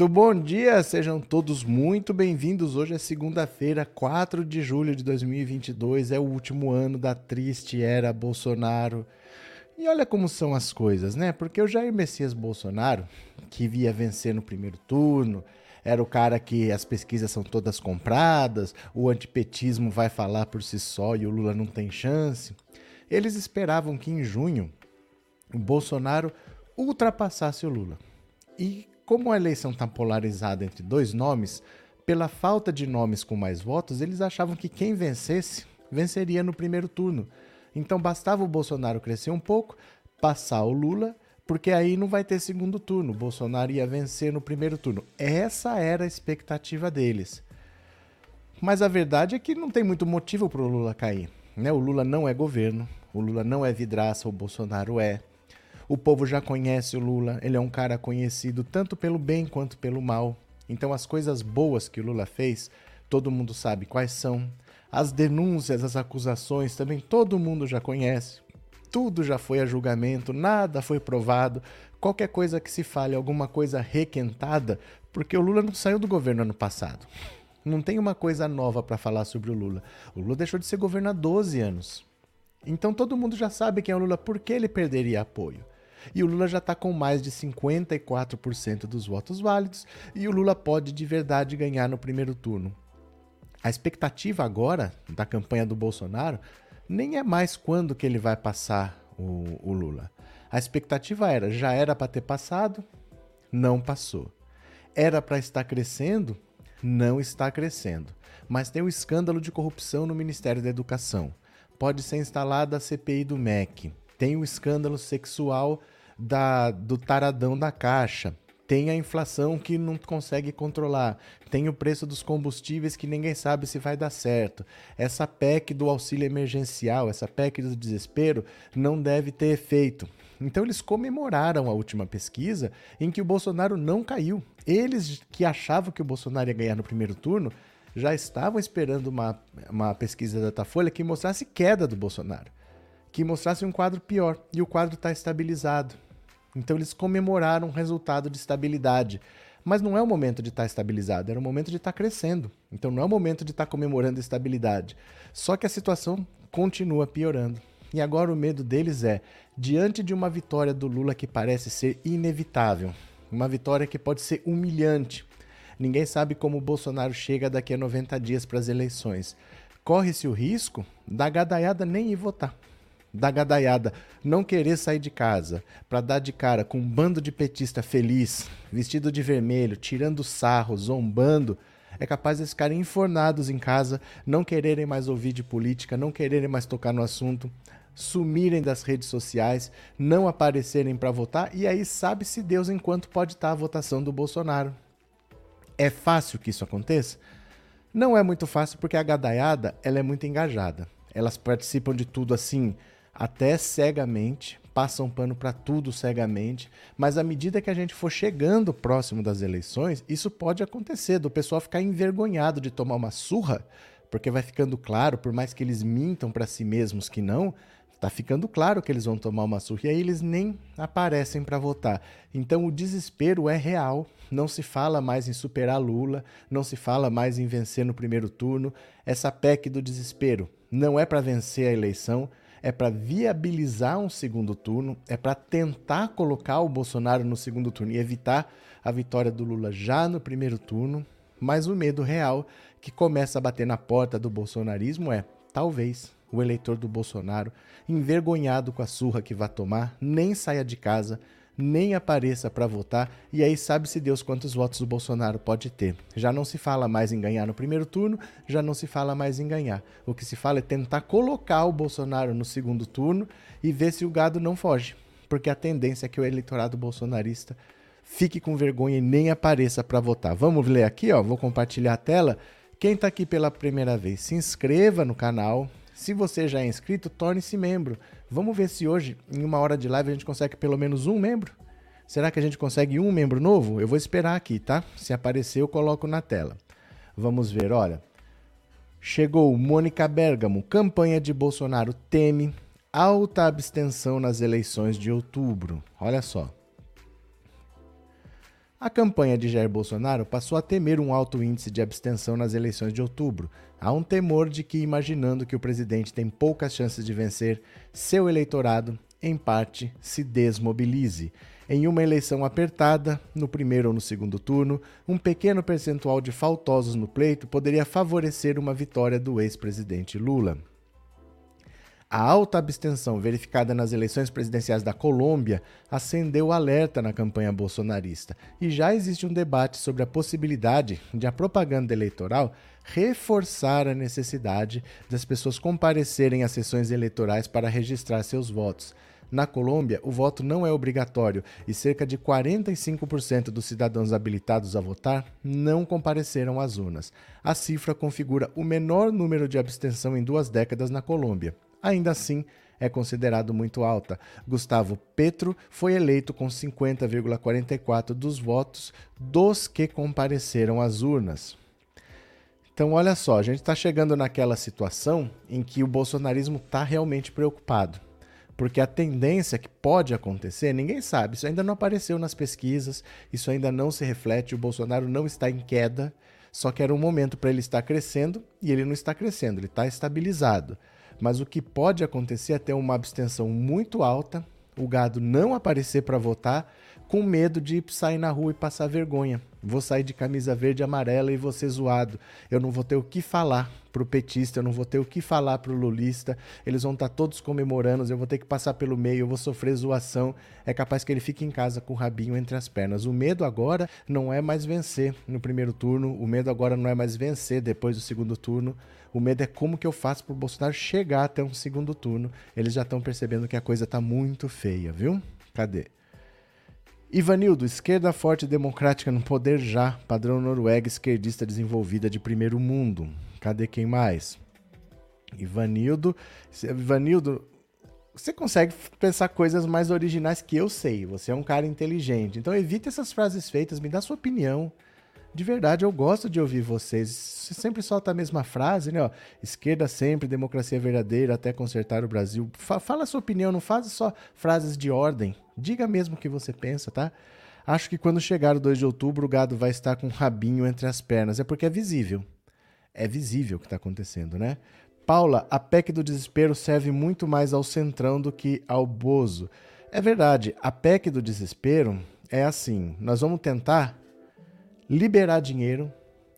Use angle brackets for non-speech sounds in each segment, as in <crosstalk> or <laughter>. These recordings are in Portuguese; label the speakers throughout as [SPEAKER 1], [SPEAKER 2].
[SPEAKER 1] Muito bom dia, sejam todos muito bem-vindos. Hoje é segunda-feira, 4 de julho de 2022, é o último ano da triste era Bolsonaro. E olha como são as coisas, né? Porque o Jair Messias Bolsonaro, que via vencer no primeiro turno, era o cara que as pesquisas são todas compradas, o antipetismo vai falar por si só e o Lula não tem chance. Eles esperavam que em junho o Bolsonaro ultrapassasse o Lula. E como a eleição está polarizada entre dois nomes, pela falta de nomes com mais votos, eles achavam que quem vencesse, venceria no primeiro turno. Então bastava o Bolsonaro crescer um pouco, passar o Lula, porque aí não vai ter segundo turno. O Bolsonaro ia vencer no primeiro turno. Essa era a expectativa deles. Mas a verdade é que não tem muito motivo para o Lula cair. Né? O Lula não é governo, o Lula não é vidraça, o Bolsonaro é. O povo já conhece o Lula, ele é um cara conhecido tanto pelo bem quanto pelo mal. Então, as coisas boas que o Lula fez, todo mundo sabe quais são. As denúncias, as acusações também todo mundo já conhece. Tudo já foi a julgamento, nada foi provado. Qualquer coisa que se fale, alguma coisa requentada, porque o Lula não saiu do governo ano passado. Não tem uma coisa nova para falar sobre o Lula. O Lula deixou de ser governo há 12 anos. Então todo mundo já sabe quem é o Lula, por que ele perderia apoio? E o Lula já está com mais de 54% dos votos válidos e o Lula pode de verdade ganhar no primeiro turno. A expectativa agora da campanha do Bolsonaro nem é mais quando que ele vai passar o, o Lula. A expectativa era, já era para ter passado, não passou. Era para estar crescendo, não está crescendo. Mas tem um escândalo de corrupção no Ministério da Educação. Pode ser instalada a CPI do MEC tem o escândalo sexual da, do taradão da caixa, tem a inflação que não consegue controlar, tem o preço dos combustíveis que ninguém sabe se vai dar certo. Essa PEC do auxílio emergencial, essa PEC do desespero, não deve ter efeito. Então eles comemoraram a última pesquisa em que o Bolsonaro não caiu. Eles que achavam que o Bolsonaro ia ganhar no primeiro turno já estavam esperando uma, uma pesquisa da Datafolha que mostrasse queda do Bolsonaro que mostrasse um quadro pior e o quadro está estabilizado. Então eles comemoraram um resultado de estabilidade. Mas não é o momento de estar tá estabilizado, era o momento de estar tá crescendo. Então não é o momento de estar tá comemorando estabilidade. Só que a situação continua piorando. E agora o medo deles é, diante de uma vitória do Lula que parece ser inevitável, uma vitória que pode ser humilhante. Ninguém sabe como o Bolsonaro chega daqui a 90 dias para as eleições. Corre-se o risco da gadaiada nem ir votar da gadaiada não querer sair de casa para dar de cara com um bando de petista feliz, vestido de vermelho, tirando sarro, zombando, é capaz de ficarem enfornados em casa, não quererem mais ouvir de política, não quererem mais tocar no assunto, sumirem das redes sociais, não aparecerem para votar e aí sabe-se Deus enquanto pode estar tá a votação do Bolsonaro. É fácil que isso aconteça? Não é muito fácil porque a gadaiada ela é muito engajada. Elas participam de tudo assim, até cegamente, passam pano para tudo cegamente, mas à medida que a gente for chegando próximo das eleições, isso pode acontecer, do pessoal ficar envergonhado de tomar uma surra, porque vai ficando claro, por mais que eles mintam para si mesmos que não, tá ficando claro que eles vão tomar uma surra e aí eles nem aparecem para votar. Então o desespero é real, não se fala mais em superar Lula, não se fala mais em vencer no primeiro turno. Essa PEC do desespero não é para vencer a eleição, é para viabilizar um segundo turno, é para tentar colocar o Bolsonaro no segundo turno e evitar a vitória do Lula já no primeiro turno. Mas o medo real que começa a bater na porta do bolsonarismo é, talvez, o eleitor do Bolsonaro, envergonhado com a surra que vai tomar, nem saia de casa, nem apareça para votar, e aí sabe-se Deus quantos votos o Bolsonaro pode ter. Já não se fala mais em ganhar no primeiro turno, já não se fala mais em ganhar. O que se fala é tentar colocar o Bolsonaro no segundo turno e ver se o gado não foge, porque a tendência é que o eleitorado bolsonarista fique com vergonha e nem apareça para votar. Vamos ler aqui, ó, vou compartilhar a tela. Quem está aqui pela primeira vez, se inscreva no canal. Se você já é inscrito, torne-se membro. Vamos ver se hoje, em uma hora de live, a gente consegue pelo menos um membro. Será que a gente consegue um membro novo? Eu vou esperar aqui, tá? Se aparecer, eu coloco na tela. Vamos ver, olha. Chegou Mônica Bergamo. Campanha de Bolsonaro teme alta abstenção nas eleições de outubro. Olha só. A campanha de Jair Bolsonaro passou a temer um alto índice de abstenção nas eleições de outubro. Há um temor de que, imaginando que o presidente tem poucas chances de vencer, seu eleitorado, em parte, se desmobilize. Em uma eleição apertada, no primeiro ou no segundo turno, um pequeno percentual de faltosos no pleito poderia favorecer uma vitória do ex-presidente Lula. A alta abstenção verificada nas eleições presidenciais da Colômbia acendeu alerta na campanha bolsonarista e já existe um debate sobre a possibilidade de a propaganda eleitoral reforçar a necessidade das pessoas comparecerem às sessões eleitorais para registrar seus votos. Na Colômbia, o voto não é obrigatório e cerca de 45% dos cidadãos habilitados a votar não compareceram às urnas. A cifra configura o menor número de abstenção em duas décadas na Colômbia ainda assim é considerado muito alta. Gustavo Petro foi eleito com 50,44% dos votos dos que compareceram às urnas. Então, olha só, a gente está chegando naquela situação em que o bolsonarismo está realmente preocupado. Porque a tendência que pode acontecer, ninguém sabe, isso ainda não apareceu nas pesquisas, isso ainda não se reflete, o Bolsonaro não está em queda, só que era um momento para ele estar crescendo e ele não está crescendo, ele está estabilizado. Mas o que pode acontecer é ter uma abstenção muito alta, o gado não aparecer para votar, com medo de sair na rua e passar vergonha. Vou sair de camisa verde e amarela e vou ser zoado. Eu não vou ter o que falar pro petista, eu não vou ter o que falar pro lulista. Eles vão estar tá todos comemorando, eu vou ter que passar pelo meio, eu vou sofrer zoação. É capaz que ele fique em casa com o rabinho entre as pernas. O medo agora não é mais vencer no primeiro turno, o medo agora não é mais vencer depois do segundo turno. O medo é como que eu faço pro Bolsonaro chegar até um segundo turno. Eles já estão percebendo que a coisa tá muito feia, viu? Cadê? Ivanildo, esquerda forte democrática no poder já, padrão Noruega, esquerdista desenvolvida de primeiro mundo. Cadê quem mais? Ivanildo, Ivanildo, você consegue pensar coisas mais originais que eu sei. Você é um cara inteligente. Então evite essas frases feitas, me dá sua opinião. De verdade, eu gosto de ouvir vocês. Você sempre solta a mesma frase, né? Ó, esquerda sempre, democracia verdadeira, até consertar o Brasil. fala a sua opinião, não faz só frases de ordem. Diga mesmo o que você pensa, tá? Acho que quando chegar o 2 de outubro, o gado vai estar com um rabinho entre as pernas. É porque é visível. É visível o que está acontecendo, né? Paula, a PEC do desespero serve muito mais ao centrão do que ao Bozo. É verdade, a PEC do desespero é assim: nós vamos tentar liberar dinheiro,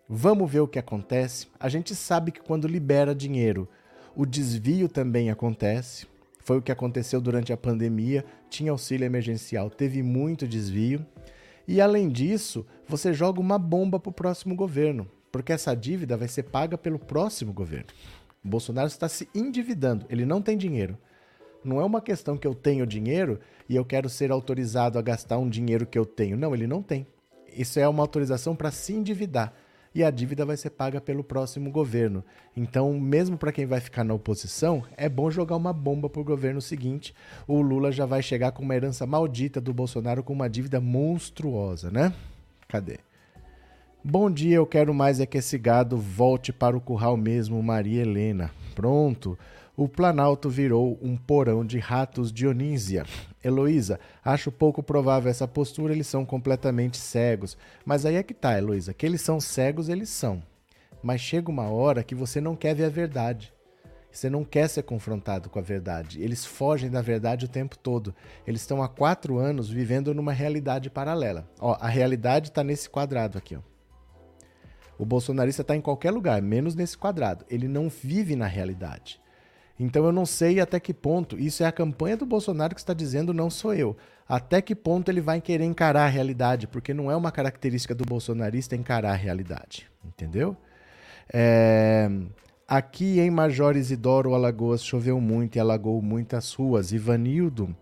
[SPEAKER 1] vamos ver o que acontece. A gente sabe que quando libera dinheiro, o desvio também acontece. Foi o que aconteceu durante a pandemia, tinha auxílio emergencial, teve muito desvio. E além disso, você joga uma bomba para o próximo governo, porque essa dívida vai ser paga pelo próximo governo. O Bolsonaro está se endividando, ele não tem dinheiro. Não é uma questão que eu tenho dinheiro e eu quero ser autorizado a gastar um dinheiro que eu tenho. Não, ele não tem. Isso é uma autorização para se endividar. E a dívida vai ser paga pelo próximo governo. Então, mesmo para quem vai ficar na oposição, é bom jogar uma bomba para o governo seguinte. O Lula já vai chegar com uma herança maldita do Bolsonaro com uma dívida monstruosa, né? Cadê? Bom dia, eu quero mais é que esse gado volte para o curral mesmo, Maria Helena. Pronto o Planalto virou um porão de ratos Dionísia. Heloísa, acho pouco provável essa postura, eles são completamente cegos. Mas aí é que tá, Heloísa, que eles são cegos, eles são. Mas chega uma hora que você não quer ver a verdade. Você não quer ser confrontado com a verdade. Eles fogem da verdade o tempo todo. Eles estão há quatro anos vivendo numa realidade paralela. Ó, a realidade está nesse quadrado aqui. Ó. O bolsonarista está em qualquer lugar, menos nesse quadrado. Ele não vive na realidade. Então eu não sei até que ponto, isso é a campanha do Bolsonaro que está dizendo, não sou eu. Até que ponto ele vai querer encarar a realidade, porque não é uma característica do bolsonarista encarar a realidade, entendeu? É... Aqui em Major Isidoro, Alagoas, choveu muito e alagou muitas ruas. Ivanildo,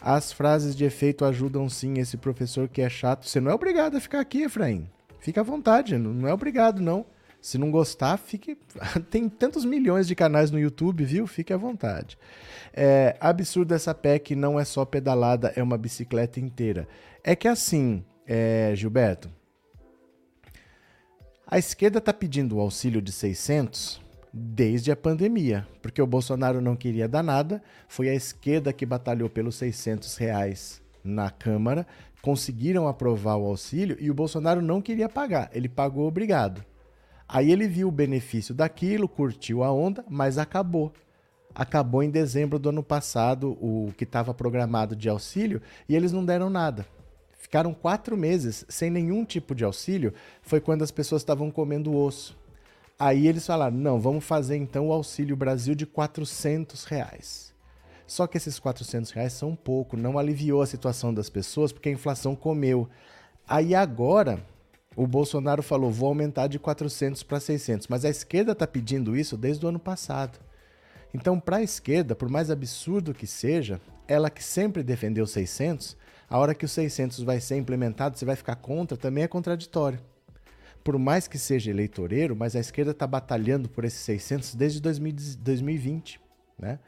[SPEAKER 1] as frases de efeito ajudam sim esse professor que é chato. Você não é obrigado a ficar aqui, Efraim. Fica à vontade, não é obrigado, não. Se não gostar, fique. <laughs> Tem tantos milhões de canais no YouTube, viu? Fique à vontade. É absurdo essa PEC não é só pedalada, é uma bicicleta inteira. É que assim, é, Gilberto, a esquerda está pedindo o auxílio de 600 desde a pandemia, porque o Bolsonaro não queria dar nada, foi a esquerda que batalhou pelos 600 reais na Câmara, conseguiram aprovar o auxílio e o Bolsonaro não queria pagar, ele pagou obrigado. Aí ele viu o benefício daquilo, curtiu a onda, mas acabou. Acabou em dezembro do ano passado o que estava programado de auxílio e eles não deram nada. Ficaram quatro meses sem nenhum tipo de auxílio. Foi quando as pessoas estavam comendo osso. Aí eles falaram: não, vamos fazer então o Auxílio Brasil de 400 reais. Só que esses 400 reais são pouco, não aliviou a situação das pessoas porque a inflação comeu. Aí agora o Bolsonaro falou: vou aumentar de 400 para 600, mas a esquerda está pedindo isso desde o ano passado. Então, para a esquerda, por mais absurdo que seja, ela que sempre defendeu 600, a hora que o 600 vai ser implementado, você vai ficar contra, também é contraditório. Por mais que seja eleitoreiro, mas a esquerda está batalhando por esses 600 desde 2020, né?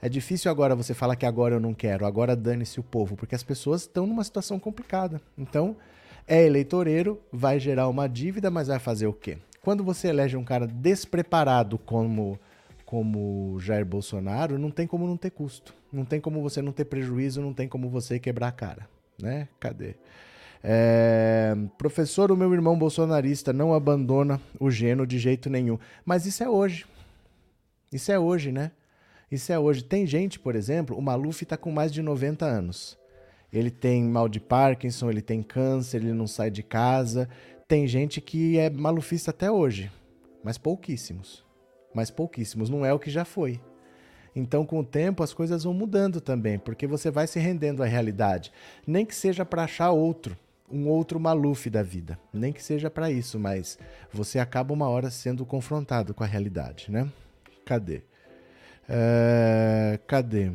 [SPEAKER 1] É difícil agora você falar que agora eu não quero, agora dane-se o povo, porque as pessoas estão numa situação complicada. Então, é eleitoreiro, vai gerar uma dívida, mas vai fazer o quê? Quando você elege um cara despreparado como como Jair Bolsonaro, não tem como não ter custo. Não tem como você não ter prejuízo, não tem como você quebrar a cara, né? Cadê? É... Professor, o meu irmão bolsonarista não abandona o geno de jeito nenhum. Mas isso é hoje. Isso é hoje, né? Isso é hoje. Tem gente, por exemplo, o Maluf está com mais de 90 anos. Ele tem mal de Parkinson, ele tem câncer, ele não sai de casa. Tem gente que é malufista até hoje, mas pouquíssimos. Mas pouquíssimos, não é o que já foi. Então, com o tempo, as coisas vão mudando também, porque você vai se rendendo à realidade. Nem que seja para achar outro, um outro maluf da vida. Nem que seja para isso, mas você acaba uma hora sendo confrontado com a realidade, né? Cadê? É... Cadê?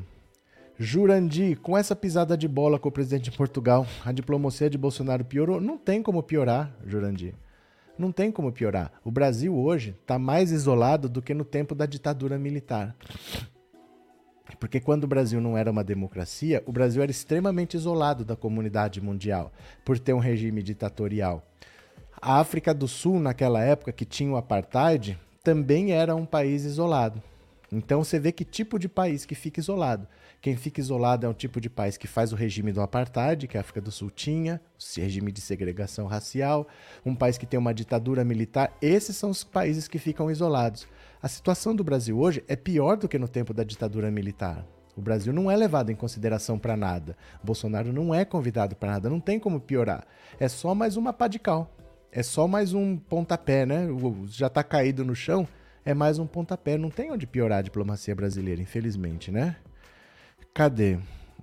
[SPEAKER 1] Jurandi, com essa pisada de bola com o presidente de Portugal, a diplomacia de Bolsonaro piorou? Não tem como piorar, Jurandi. Não tem como piorar. O Brasil hoje está mais isolado do que no tempo da ditadura militar. Porque quando o Brasil não era uma democracia, o Brasil era extremamente isolado da comunidade mundial, por ter um regime ditatorial. A África do Sul, naquela época, que tinha o apartheid, também era um país isolado. Então você vê que tipo de país que fica isolado. Quem fica isolado é um tipo de país que faz o regime do apartheid, que a África do Sul tinha, o regime de segregação racial, um país que tem uma ditadura militar. Esses são os países que ficam isolados. A situação do Brasil hoje é pior do que no tempo da ditadura militar. O Brasil não é levado em consideração para nada. Bolsonaro não é convidado para nada, não tem como piorar. É só mais uma pá de cal. É só mais um pontapé, né? Já está caído no chão, é mais um pontapé. Não tem onde piorar a diplomacia brasileira, infelizmente, né? Cadê?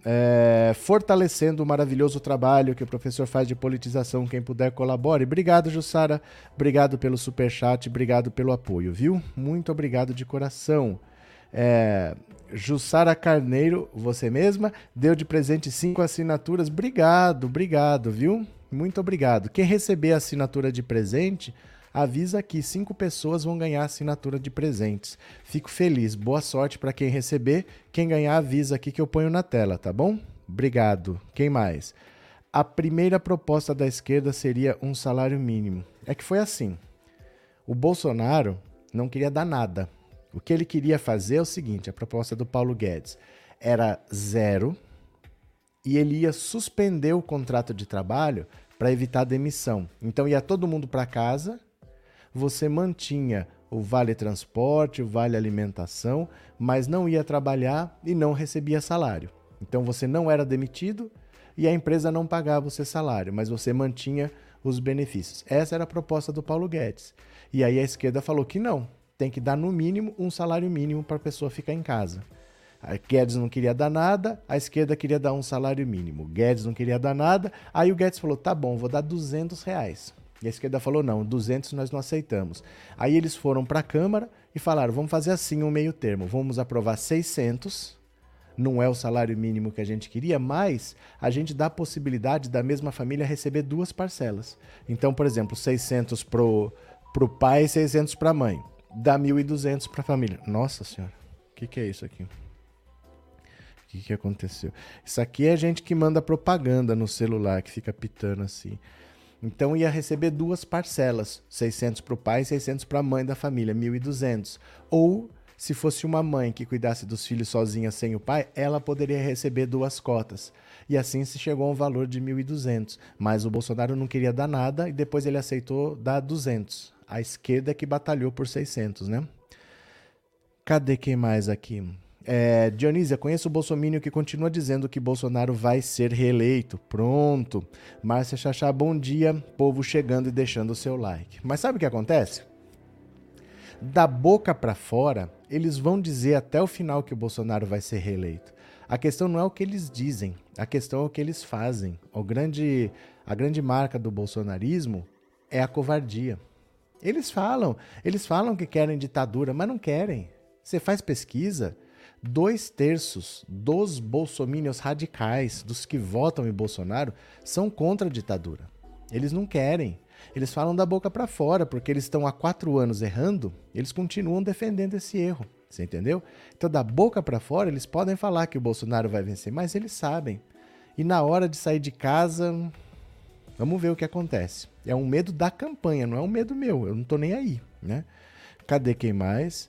[SPEAKER 1] É, fortalecendo o maravilhoso trabalho que o professor faz de politização. Quem puder, colabore. Obrigado, Jussara. Obrigado pelo super chat, obrigado pelo apoio, viu? Muito obrigado de coração. É, Jussara Carneiro, você mesma, deu de presente cinco assinaturas. Obrigado, obrigado, viu? Muito obrigado. Quem receber a assinatura de presente avisa que cinco pessoas vão ganhar assinatura de presentes. Fico feliz. Boa sorte para quem receber. Quem ganhar, avisa aqui que eu ponho na tela, tá bom? Obrigado. Quem mais? A primeira proposta da esquerda seria um salário mínimo. É que foi assim. O Bolsonaro não queria dar nada. O que ele queria fazer é o seguinte: a proposta do Paulo Guedes era zero e ele ia suspender o contrato de trabalho para evitar demissão. Então ia todo mundo para casa você mantinha o vale transporte, o vale alimentação, mas não ia trabalhar e não recebia salário. Então você não era demitido e a empresa não pagava o seu salário, mas você mantinha os benefícios. Essa era a proposta do Paulo Guedes. E aí a esquerda falou que não, tem que dar no mínimo um salário mínimo para a pessoa ficar em casa. A Guedes não queria dar nada, a esquerda queria dar um salário mínimo. Guedes não queria dar nada, aí o Guedes falou: tá bom, vou dar 200 reais. E a esquerda falou: não, 200 nós não aceitamos. Aí eles foram para a Câmara e falaram: vamos fazer assim um meio termo, vamos aprovar 600, não é o salário mínimo que a gente queria, mas a gente dá a possibilidade da mesma família receber duas parcelas. Então, por exemplo, 600 pro, pro pai e 600 para a mãe. Dá 1.200 para a família. Nossa senhora, o que, que é isso aqui? que, que aconteceu? Isso aqui é gente que manda propaganda no celular, que fica pitando assim. Então ia receber duas parcelas, 600 para o pai e 600 para a mãe da família, 1.200. Ou se fosse uma mãe que cuidasse dos filhos sozinha sem o pai, ela poderia receber duas cotas. E assim se chegou a um valor de 1.200. Mas o Bolsonaro não queria dar nada e depois ele aceitou dar 200. A esquerda é que batalhou por 600, né? Cadê quem mais aqui? É, Dionísia, conheço o Bolsonaro que continua dizendo que Bolsonaro vai ser reeleito. Pronto. Márcia Chachá, bom dia. Povo chegando e deixando o seu like. Mas sabe o que acontece? Da boca para fora, eles vão dizer até o final que o Bolsonaro vai ser reeleito. A questão não é o que eles dizem, a questão é o que eles fazem. O grande, a grande marca do bolsonarismo é a covardia. Eles falam, eles falam que querem ditadura, mas não querem. Você faz pesquisa, dois terços dos bolsomínios radicais, dos que votam em Bolsonaro, são contra a ditadura. Eles não querem. Eles falam da boca para fora, porque eles estão há quatro anos errando, eles continuam defendendo esse erro. Você entendeu? Então, da boca para fora, eles podem falar que o Bolsonaro vai vencer, mas eles sabem. E na hora de sair de casa, vamos ver o que acontece. É um medo da campanha, não é um medo meu. Eu não tô nem aí, né? Cadê quem mais?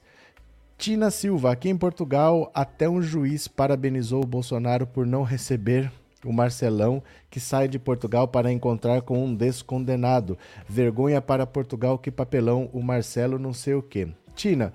[SPEAKER 1] Tina Silva, aqui em Portugal, até um juiz parabenizou o Bolsonaro por não receber o Marcelão, que sai de Portugal para encontrar com um descondenado. Vergonha para Portugal, que papelão, o Marcelo não sei o quê. Tina,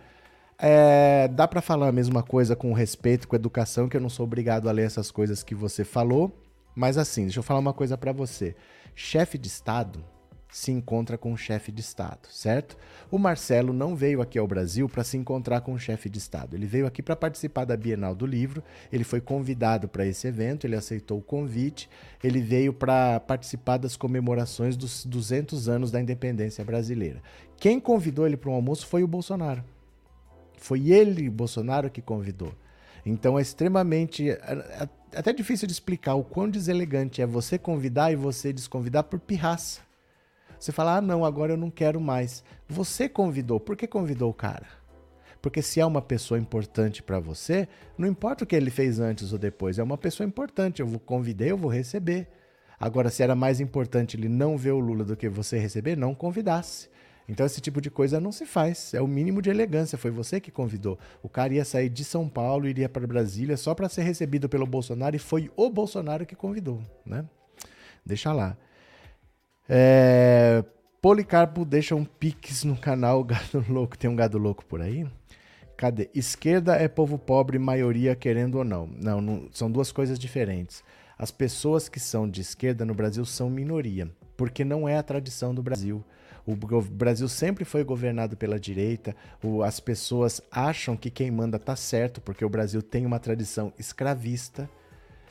[SPEAKER 1] é, dá para falar a mesma coisa com respeito, com educação, que eu não sou obrigado a ler essas coisas que você falou, mas assim, deixa eu falar uma coisa para você. Chefe de Estado se encontra com o chefe de Estado, certo? O Marcelo não veio aqui ao Brasil para se encontrar com o chefe de Estado. Ele veio aqui para participar da Bienal do Livro, ele foi convidado para esse evento, ele aceitou o convite, ele veio para participar das comemorações dos 200 anos da independência brasileira. Quem convidou ele para um almoço foi o Bolsonaro. Foi ele, Bolsonaro, que convidou. Então é extremamente. É, é até difícil de explicar o quão deselegante é você convidar e você desconvidar por pirraça. Você fala, ah, não, agora eu não quero mais. Você convidou. Por que convidou o cara? Porque se é uma pessoa importante para você, não importa o que ele fez antes ou depois, é uma pessoa importante. Eu vou convidei, eu vou receber. Agora, se era mais importante ele não ver o Lula do que você receber, não convidasse. Então, esse tipo de coisa não se faz. É o mínimo de elegância. Foi você que convidou. O cara ia sair de São Paulo, iria para Brasília só para ser recebido pelo Bolsonaro e foi o Bolsonaro que convidou, né? Deixa lá. É, Policarpo deixa um pix no canal Gado <laughs> Louco. Tem um gado louco por aí? Cadê? Esquerda é povo pobre, maioria querendo ou não. Não, não, são duas coisas diferentes. As pessoas que são de esquerda no Brasil são minoria, porque não é a tradição do Brasil. O Brasil sempre foi governado pela direita. As pessoas acham que quem manda tá certo, porque o Brasil tem uma tradição escravista.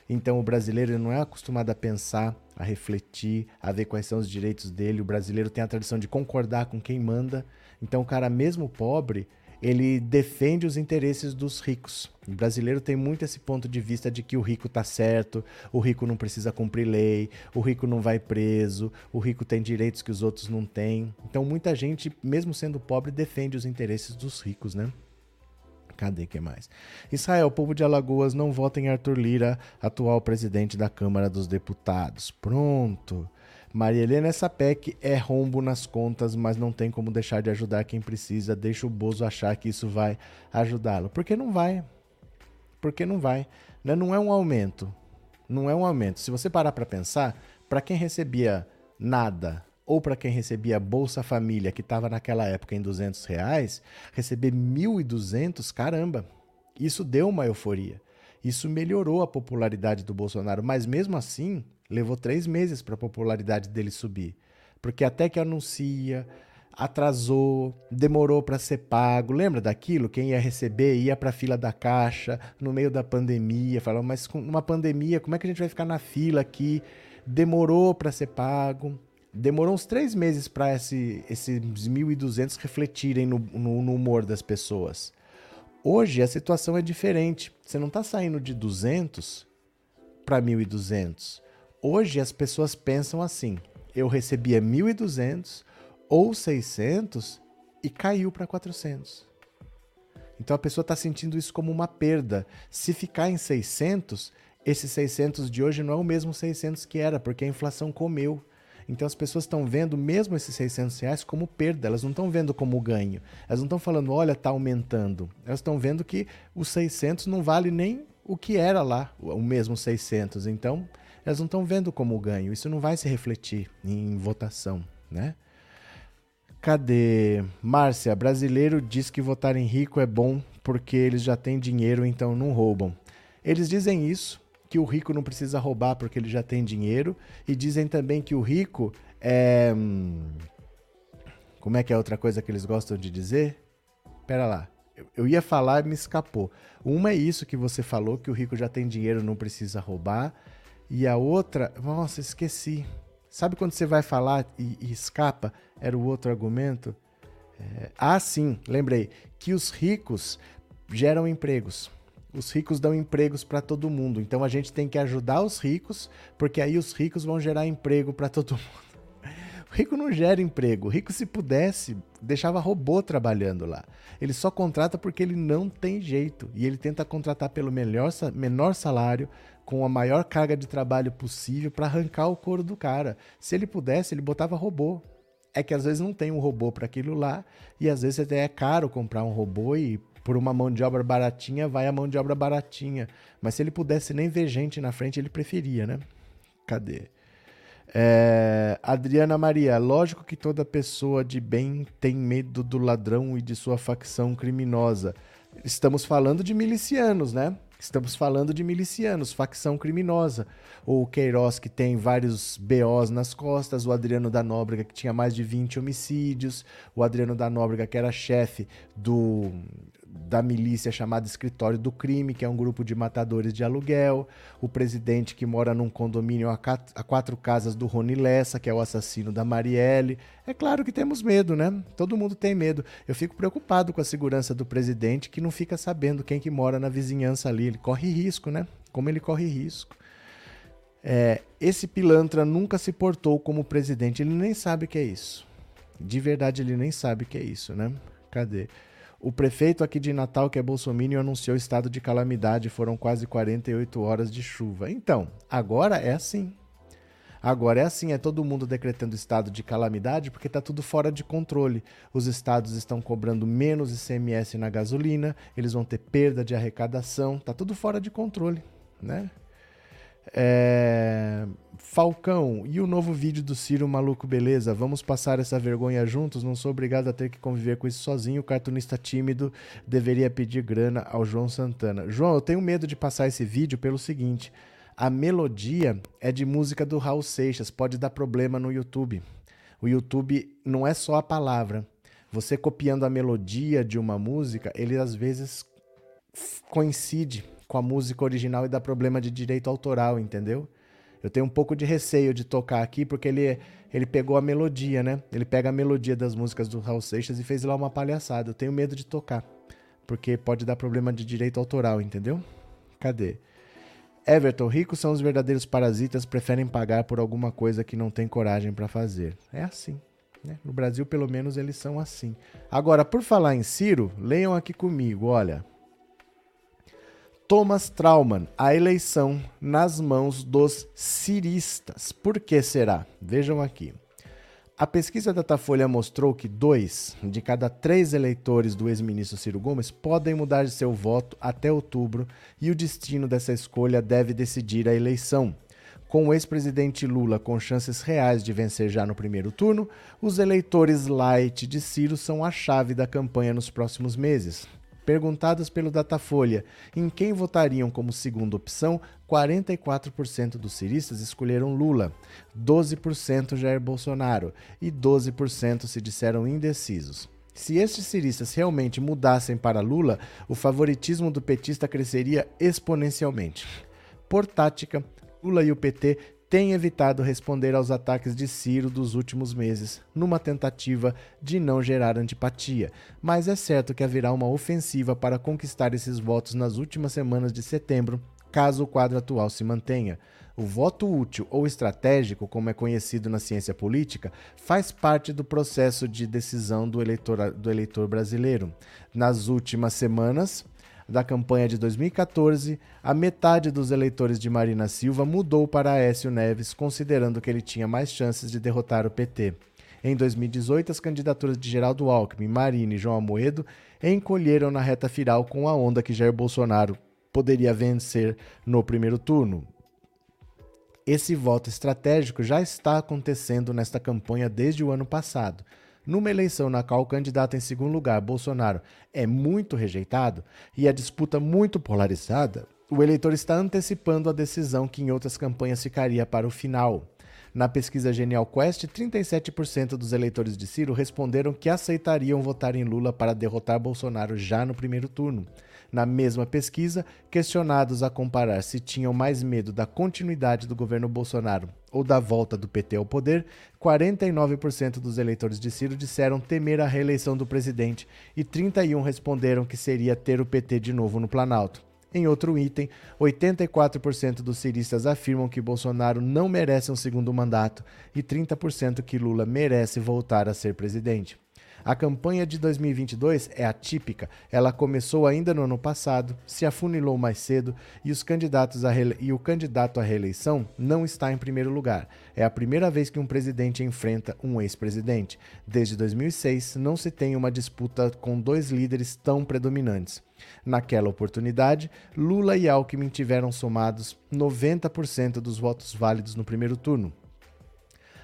[SPEAKER 1] Então o brasileiro não é acostumado a pensar, a refletir, a ver quais são os direitos dele. O brasileiro tem a tradição de concordar com quem manda. Então o cara mesmo pobre, ele defende os interesses dos ricos. O brasileiro tem muito esse ponto de vista de que o rico tá certo, o rico não precisa cumprir lei, o rico não vai preso, o rico tem direitos que os outros não têm. Então muita gente, mesmo sendo pobre, defende os interesses dos ricos, né? Cadê que mais? Israel, povo de Alagoas, não vota em Arthur Lira, atual presidente da Câmara dos Deputados. Pronto. Maria Helena, essa PEC é rombo nas contas, mas não tem como deixar de ajudar quem precisa. Deixa o Bozo achar que isso vai ajudá-lo. Porque não vai. Porque não vai. Né? Não é um aumento. Não é um aumento. Se você parar para pensar, para quem recebia nada ou para quem recebia Bolsa Família, que estava naquela época em 200 reais, receber 1.200, caramba, isso deu uma euforia. Isso melhorou a popularidade do Bolsonaro, mas mesmo assim levou três meses para a popularidade dele subir. Porque até que anuncia, atrasou, demorou para ser pago. Lembra daquilo? Quem ia receber ia para a fila da caixa no meio da pandemia, falava, mas com uma pandemia, como é que a gente vai ficar na fila aqui? Demorou para ser pago. Demorou uns três meses para esse, esses 1.200 refletirem no, no, no humor das pessoas. Hoje a situação é diferente. Você não está saindo de 200 para 1.200. Hoje as pessoas pensam assim: eu recebia 1.200 ou 600 e caiu para 400. Então a pessoa está sentindo isso como uma perda. Se ficar em 600, esse 600 de hoje não é o mesmo 600 que era, porque a inflação comeu. Então as pessoas estão vendo mesmo esses 600 reais como perda, elas não estão vendo como ganho. Elas não estão falando, olha, está aumentando. Elas estão vendo que os 600 não vale nem o que era lá, o mesmo 600. Então elas não estão vendo como ganho. Isso não vai se refletir em votação, né? Cadê? Márcia, brasileiro diz que votar em rico é bom porque eles já têm dinheiro, então não roubam. Eles dizem isso, que o rico não precisa roubar porque ele já tem dinheiro, e dizem também que o rico é. Hum, como é que é outra coisa que eles gostam de dizer? Pera lá. Eu ia falar e me escapou. Uma é isso que você falou, que o rico já tem dinheiro, não precisa roubar. E a outra, nossa, esqueci. Sabe quando você vai falar e, e escapa? Era o outro argumento. É, ah, sim, lembrei. Que os ricos geram empregos. Os ricos dão empregos para todo mundo. Então a gente tem que ajudar os ricos, porque aí os ricos vão gerar emprego para todo mundo. <laughs> O rico não gera emprego. O rico, se pudesse, deixava robô trabalhando lá. Ele só contrata porque ele não tem jeito. E ele tenta contratar pelo melhor, menor salário, com a maior carga de trabalho possível para arrancar o couro do cara. Se ele pudesse, ele botava robô. É que às vezes não tem um robô para aquilo lá, e às vezes até é caro comprar um robô e por uma mão de obra baratinha vai a mão de obra baratinha. Mas se ele pudesse nem ver gente na frente, ele preferia, né? Cadê? É, Adriana Maria, lógico que toda pessoa de bem tem medo do ladrão e de sua facção criminosa. Estamos falando de milicianos, né? Estamos falando de milicianos, facção criminosa. O Queiroz, que tem vários BOs nas costas, o Adriano da Nóbrega, que tinha mais de 20 homicídios, o Adriano da Nóbrega, que era chefe do da milícia chamada Escritório do Crime, que é um grupo de matadores de aluguel, o presidente que mora num condomínio a quatro casas do Rony Lessa, que é o assassino da Marielle. É claro que temos medo, né? Todo mundo tem medo. Eu fico preocupado com a segurança do presidente, que não fica sabendo quem que mora na vizinhança ali. Ele corre risco, né? Como ele corre risco. É, esse pilantra nunca se portou como presidente, ele nem sabe o que é isso. De verdade, ele nem sabe o que é isso, né? Cadê? O prefeito aqui de Natal, que é Bolsonaro, anunciou estado de calamidade, foram quase 48 horas de chuva. Então, agora é assim. Agora é assim, é todo mundo decretando estado de calamidade porque está tudo fora de controle. Os estados estão cobrando menos ICMS na gasolina, eles vão ter perda de arrecadação, está tudo fora de controle, né? É... Falcão, e o novo vídeo do Ciro Maluco Beleza? Vamos passar essa vergonha juntos? Não sou obrigado a ter que conviver com isso sozinho. O cartunista tímido deveria pedir grana ao João Santana. João, eu tenho medo de passar esse vídeo pelo seguinte: a melodia é de música do Raul Seixas, pode dar problema no YouTube. O YouTube não é só a palavra. Você copiando a melodia de uma música, ele às vezes coincide com a música original e dá problema de direito autoral, entendeu? Eu tenho um pouco de receio de tocar aqui porque ele, ele pegou a melodia, né? Ele pega a melodia das músicas do Raul Seixas e fez lá uma palhaçada. Eu tenho medo de tocar porque pode dar problema de direito autoral, entendeu? Cadê? Everton, ricos são os verdadeiros parasitas, preferem pagar por alguma coisa que não tem coragem para fazer. É assim. Né? No Brasil, pelo menos, eles são assim. Agora, por falar em Ciro, leiam aqui comigo, olha. Thomas Trauman, a eleição nas mãos dos ciristas. Por que será? Vejam aqui. A pesquisa da Datafolha mostrou que dois de cada três eleitores do ex-ministro Ciro Gomes podem mudar de seu voto até outubro e o destino dessa escolha deve decidir a eleição. Com o ex-presidente Lula com chances reais de vencer já no primeiro turno, os eleitores light de Ciro são a chave da campanha nos próximos meses Perguntados pelo Datafolha em quem votariam como segunda opção, 44% dos ciristas escolheram Lula, 12% Jair Bolsonaro e 12% se disseram indecisos. Se estes ciristas realmente mudassem para Lula, o favoritismo do petista cresceria exponencialmente. Por tática, Lula e o PT têm evitado responder aos ataques de Ciro dos últimos meses, numa tentativa de não gerar antipatia, mas é certo que haverá uma ofensiva para conquistar esses votos nas últimas semanas de setembro, caso o quadro atual se mantenha. O voto útil ou estratégico, como é conhecido na ciência política, faz parte do processo de decisão do eleitor, do eleitor brasileiro. Nas últimas semanas, da campanha de 2014, a metade dos eleitores de Marina Silva mudou para Aécio Neves, considerando que ele tinha mais chances de derrotar o PT. Em 2018, as candidaturas de Geraldo Alckmin, Marina e João Amoedo encolheram na reta final com a onda que Jair Bolsonaro poderia vencer no primeiro turno. Esse voto estratégico já está acontecendo nesta campanha desde o ano passado. Numa eleição na qual o candidato em segundo lugar, Bolsonaro, é muito rejeitado e a disputa muito polarizada, o eleitor está antecipando a decisão que em outras campanhas ficaria para o final. Na pesquisa Genial Quest, 37% dos eleitores de Ciro responderam que aceitariam votar em Lula para derrotar Bolsonaro já no primeiro turno. Na mesma pesquisa, questionados a comparar se tinham mais medo da continuidade do governo Bolsonaro ou da volta do PT ao poder, 49% dos eleitores de Ciro disseram temer a reeleição do presidente e 31 responderam que seria ter o PT de novo no Planalto. Em outro item, 84% dos ciristas afirmam que Bolsonaro não merece um segundo mandato e 30% que Lula merece voltar a ser presidente. A campanha de 2022 é atípica. Ela começou ainda no ano passado, se afunilou mais cedo e, os candidatos a rele... e o candidato à reeleição não está em primeiro lugar. É a primeira vez que um presidente enfrenta um ex-presidente. Desde 2006, não se tem uma disputa com dois líderes tão predominantes. Naquela oportunidade, Lula e Alckmin tiveram somados 90% dos votos válidos no primeiro turno.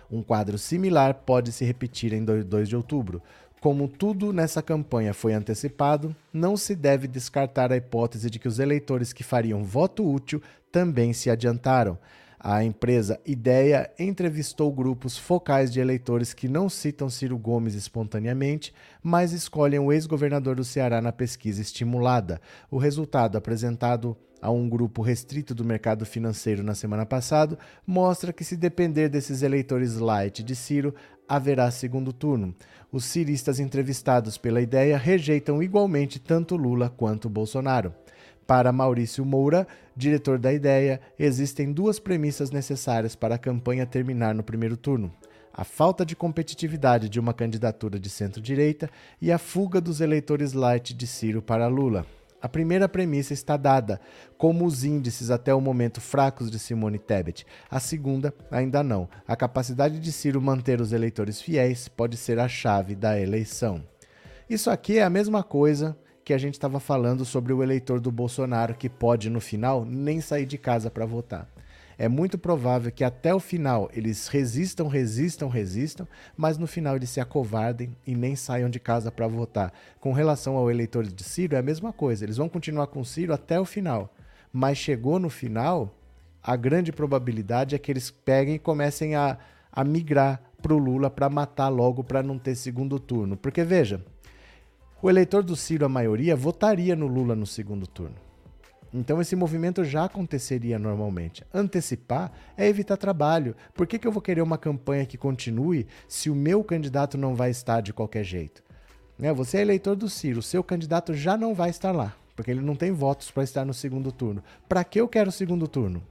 [SPEAKER 1] Um quadro similar pode se repetir em 2 de outubro. Como tudo nessa campanha foi antecipado, não se deve descartar a hipótese de que os eleitores que fariam voto útil também se adiantaram. A empresa Ideia entrevistou grupos focais de eleitores que não citam Ciro Gomes espontaneamente, mas escolhem o ex-governador do Ceará na pesquisa estimulada. O resultado, apresentado a um grupo restrito do mercado financeiro na semana passada, mostra que, se depender desses eleitores light de Ciro, haverá segundo turno. Os ciristas entrevistados pela ideia rejeitam igualmente tanto Lula quanto Bolsonaro. Para Maurício Moura, diretor da ideia, existem duas premissas necessárias para a campanha terminar no primeiro turno: a falta de competitividade de uma candidatura de centro-direita e a fuga dos eleitores light de Ciro para Lula. A primeira premissa está dada, como os índices até o momento fracos de Simone Tebet. A segunda, ainda não. A capacidade de Ciro manter os eleitores fiéis pode ser a chave da eleição. Isso aqui é a mesma coisa que a gente estava falando sobre o eleitor do Bolsonaro que pode, no final, nem sair de casa para votar é muito provável que até o final eles resistam, resistam, resistam, mas no final eles se acovardem e nem saiam de casa para votar. Com relação ao eleitor de Ciro, é a mesma coisa. Eles vão continuar com Ciro até o final. Mas chegou no final, a grande probabilidade é que eles peguem e comecem a, a migrar para o Lula para matar logo para não ter segundo turno. Porque veja, o eleitor do Ciro, a maioria, votaria no Lula no segundo turno. Então esse movimento já aconteceria normalmente. Antecipar é evitar trabalho. Por que, que eu vou querer uma campanha que continue se o meu candidato não vai estar de qualquer jeito? Né? Você é eleitor do Ciro, seu candidato já não vai estar lá, porque ele não tem votos para estar no segundo turno. Para que eu quero o segundo turno?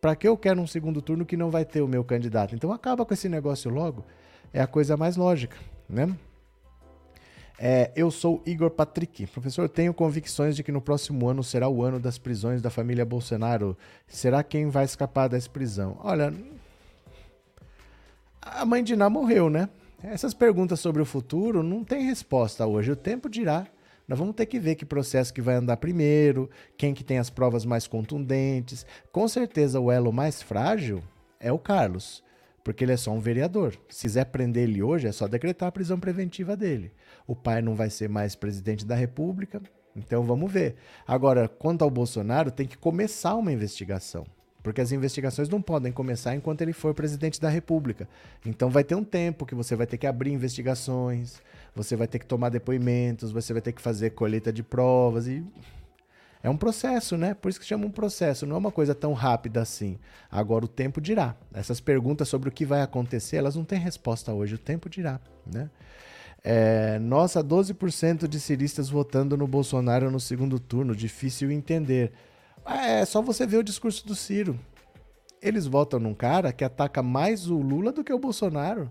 [SPEAKER 1] Para que eu quero um segundo turno que não vai ter o meu candidato? Então acaba com esse negócio logo. É a coisa mais lógica, né? É, eu sou Igor Patrick. Professor, tenho convicções de que no próximo ano será o ano das prisões da família Bolsonaro. Será quem vai escapar dessa prisão? Olha, a mãe de Ná morreu, né? Essas perguntas sobre o futuro não tem resposta hoje. O tempo dirá. Nós vamos ter que ver que processo que vai andar primeiro, quem que tem as provas mais contundentes. Com certeza o elo mais frágil é o Carlos Porque ele é só um vereador. Se quiser prender ele hoje, é só decretar a prisão preventiva dele. O pai não vai ser mais presidente da República, então vamos ver. Agora, quanto ao Bolsonaro, tem que começar uma investigação. Porque as investigações não podem começar enquanto ele for presidente da República. Então vai ter um tempo que você vai ter que abrir investigações, você vai ter que tomar depoimentos, você vai ter que fazer colheita de provas e é um processo, né? Por isso que chama um processo, não é uma coisa tão rápida assim. Agora o tempo dirá. Essas perguntas sobre o que vai acontecer, elas não têm resposta hoje, o tempo dirá, né? É, nossa, 12% de ciristas votando no Bolsonaro no segundo turno, difícil entender. É só você ver o discurso do Ciro. Eles votam num cara que ataca mais o Lula do que o Bolsonaro.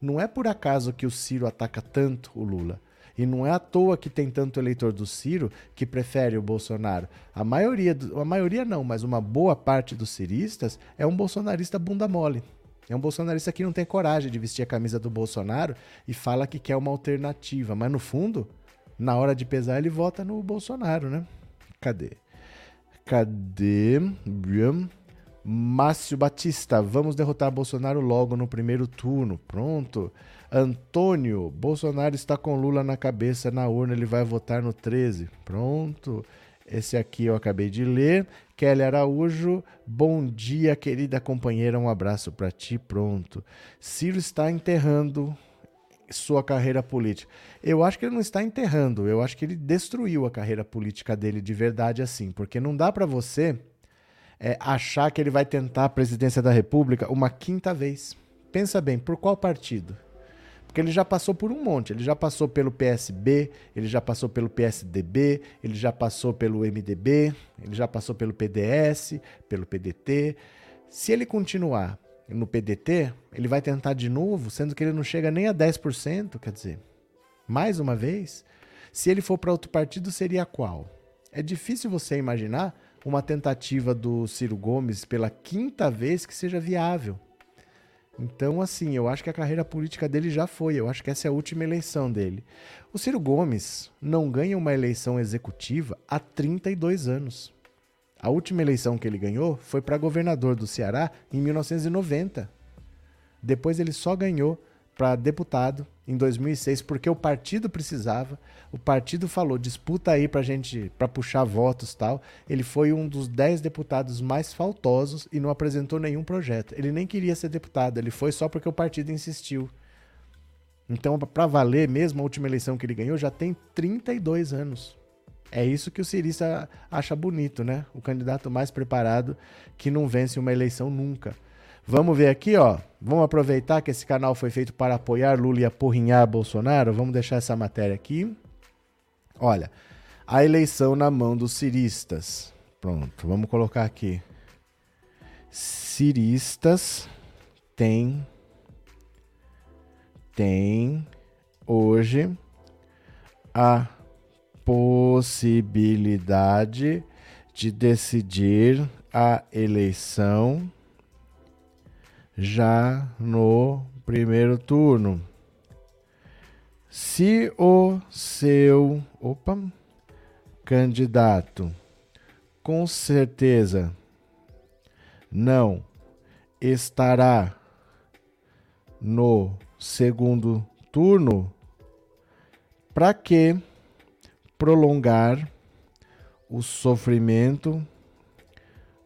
[SPEAKER 1] Não é por acaso que o Ciro ataca tanto o Lula. E não é à toa que tem tanto eleitor do Ciro que prefere o Bolsonaro. A maioria, a maioria não, mas uma boa parte dos ciristas é um bolsonarista bunda mole. É um bolsonarista que não tem coragem de vestir a camisa do Bolsonaro e fala que quer uma alternativa. Mas no fundo, na hora de pesar, ele vota no Bolsonaro, né? Cadê? Cadê? Márcio Batista, vamos derrotar Bolsonaro logo no primeiro turno. Pronto. Antônio, Bolsonaro está com Lula na cabeça na urna, ele vai votar no 13. Pronto. Esse aqui eu acabei de ler. Kelly Araújo, bom dia, querida companheira, um abraço para ti. Pronto. Ciro está enterrando sua carreira política. Eu acho que ele não está enterrando, eu acho que ele destruiu a carreira política dele de verdade assim, porque não dá para você é, achar que ele vai tentar a presidência da República uma quinta vez. Pensa bem, por qual partido? Porque ele já passou por um monte. Ele já passou pelo PSB, ele já passou pelo PSDB, ele já passou pelo MDB, ele já passou pelo PDS, pelo PDT. Se ele continuar no PDT, ele vai tentar de novo, sendo que ele não chega nem a 10%, quer dizer, mais uma vez. Se ele for para outro partido, seria qual? É difícil você imaginar uma tentativa do Ciro Gomes pela quinta vez que seja viável. Então, assim, eu acho que a carreira política dele já foi. Eu acho que essa é a última eleição dele. O Ciro Gomes não ganha uma eleição executiva há 32 anos. A última eleição que ele ganhou foi para governador do Ceará em 1990. Depois ele só ganhou para deputado em 2006 porque o partido precisava. O partido falou: disputa aí para gente, para puxar votos tal. Ele foi um dos dez deputados mais faltosos e não apresentou nenhum projeto. Ele nem queria ser deputado, ele foi só porque o partido insistiu. Então, para valer mesmo, a última eleição que ele ganhou já tem 32 anos. É isso que o Cirista acha bonito, né? O candidato mais preparado que não vence uma eleição nunca. Vamos ver aqui, ó. Vamos aproveitar que esse canal foi feito para apoiar Lula e apurrinhar Bolsonaro. Vamos deixar essa matéria aqui. Olha, a eleição na mão dos ciristas. Pronto, vamos colocar aqui. Ciristas tem tem hoje a possibilidade de decidir a eleição já no primeiro turno. Se o seu opa, candidato com certeza não estará no segundo turno, para que prolongar o sofrimento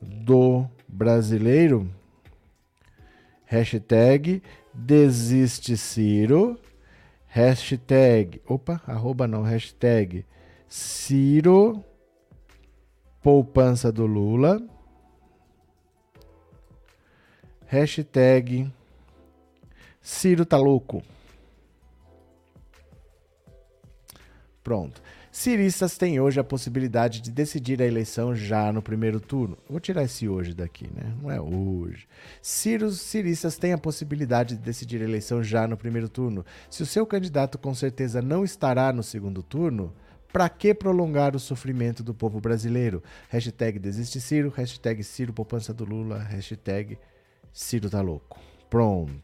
[SPEAKER 1] do brasileiro? Hashtag desiste Ciro, hashtag, opa, arroba não, hashtag Ciro, poupança do Lula, hashtag Ciro tá louco. Pronto. Ciristas têm hoje a possibilidade de decidir a eleição já no primeiro turno. Vou tirar esse hoje daqui, né? Não é hoje. Ciros, ciristas têm a possibilidade de decidir a eleição já no primeiro turno. Se o seu candidato com certeza não estará no segundo turno, para que prolongar o sofrimento do povo brasileiro? Hashtag desiste Ciro, hashtag Ciro poupança do Lula, hashtag Ciro tá louco. Pronto.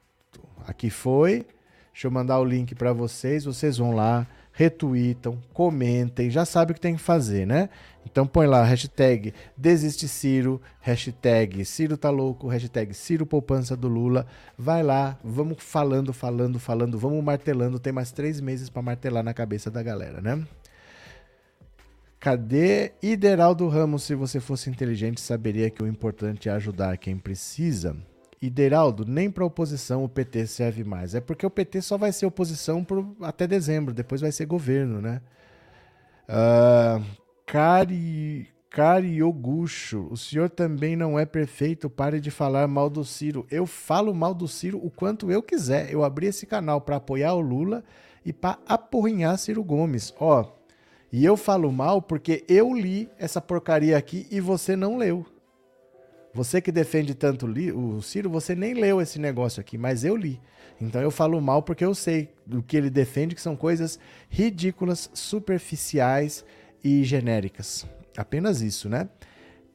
[SPEAKER 1] Aqui foi. Deixa eu mandar o link para vocês. Vocês vão lá retweetam, comentem, já sabe o que tem que fazer, né? Então põe lá, hashtag desiste Ciro, hashtag Ciro tá louco, hashtag Ciro poupança do Lula. Vai lá, vamos falando, falando, falando, vamos martelando. Tem mais três meses para martelar na cabeça da galera, né? Cadê Ideraldo Ramos? Se você fosse inteligente, saberia que o importante é ajudar quem precisa. Ideraldo, nem para oposição o PT serve mais. É porque o PT só vai ser oposição por, até dezembro, depois vai ser governo, né? Uh, Cari, Cariogucho, o senhor também não é perfeito, pare de falar mal do Ciro. Eu falo mal do Ciro o quanto eu quiser. Eu abri esse canal para apoiar o Lula e para aporrinhar Ciro Gomes. Ó, e eu falo mal porque eu li essa porcaria aqui e você não leu. Você que defende tanto o Ciro, você nem leu esse negócio aqui, mas eu li. Então eu falo mal porque eu sei do que ele defende, que são coisas ridículas, superficiais e genéricas. Apenas isso, né?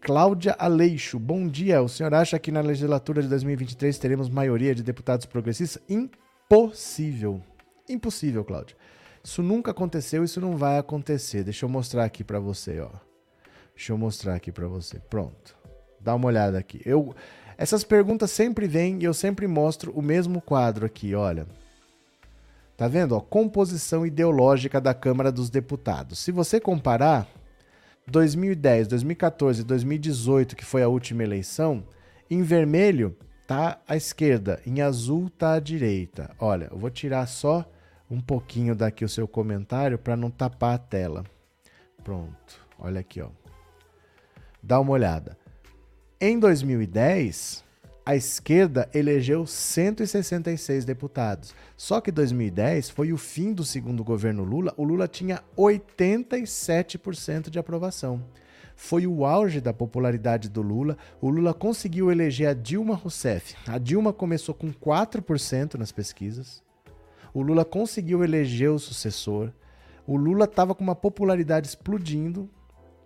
[SPEAKER 1] Cláudia Aleixo, bom dia. O senhor acha que na legislatura de 2023 teremos maioria de deputados progressistas? Impossível. Impossível, Cláudia. Isso nunca aconteceu, isso não vai acontecer. Deixa eu mostrar aqui para você, ó. Deixa eu mostrar aqui para você. Pronto. Dá uma olhada aqui. Eu essas perguntas sempre vêm e eu sempre mostro o mesmo quadro aqui, olha. Tá vendo, ó? Composição ideológica da Câmara dos Deputados. Se você comparar 2010, 2014, 2018, que foi a última eleição, em vermelho tá a esquerda, em azul tá a direita. Olha, eu vou tirar só um pouquinho daqui o seu comentário para não tapar a tela. Pronto, olha aqui, ó. Dá uma olhada. Em 2010, a esquerda elegeu 166 deputados. Só que 2010 foi o fim do segundo governo Lula. O Lula tinha 87% de aprovação. Foi o auge da popularidade do Lula. O Lula conseguiu eleger a Dilma Rousseff. A Dilma começou com 4% nas pesquisas. O Lula conseguiu eleger o sucessor. O Lula estava com uma popularidade explodindo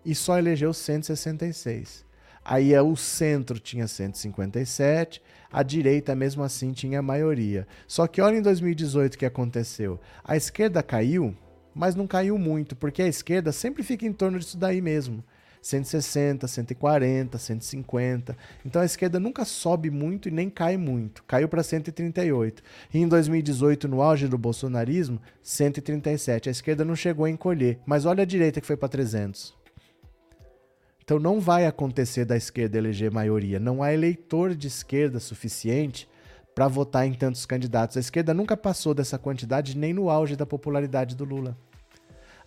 [SPEAKER 1] e só elegeu 166. Aí é o centro tinha 157, a direita mesmo assim tinha maioria. Só que olha em 2018 o que aconteceu. A esquerda caiu, mas não caiu muito, porque a esquerda sempre fica em torno disso daí mesmo. 160, 140, 150. Então a esquerda nunca sobe muito e nem cai muito. Caiu para 138. E em 2018, no auge do bolsonarismo, 137. A esquerda não chegou a encolher. Mas olha a direita que foi para 300. Então não vai acontecer da esquerda eleger maioria. Não há eleitor de esquerda suficiente para votar em tantos candidatos. A esquerda nunca passou dessa quantidade nem no auge da popularidade do Lula.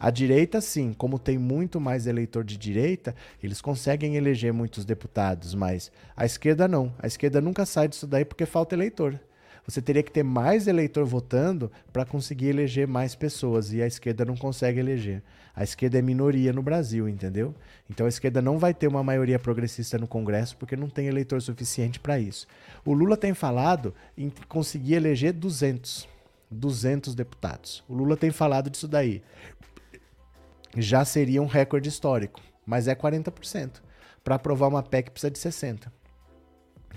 [SPEAKER 1] A direita, sim, como tem muito mais eleitor de direita, eles conseguem eleger muitos deputados, mas a esquerda não. A esquerda nunca sai disso daí porque falta eleitor. Você teria que ter mais eleitor votando para conseguir eleger mais pessoas e a esquerda não consegue eleger. A esquerda é minoria no Brasil, entendeu? Então a esquerda não vai ter uma maioria progressista no Congresso porque não tem eleitor suficiente para isso. O Lula tem falado em conseguir eleger 200, 200 deputados. O Lula tem falado disso daí já seria um recorde histórico, mas é 40%. Para aprovar uma PEC precisa de 60%.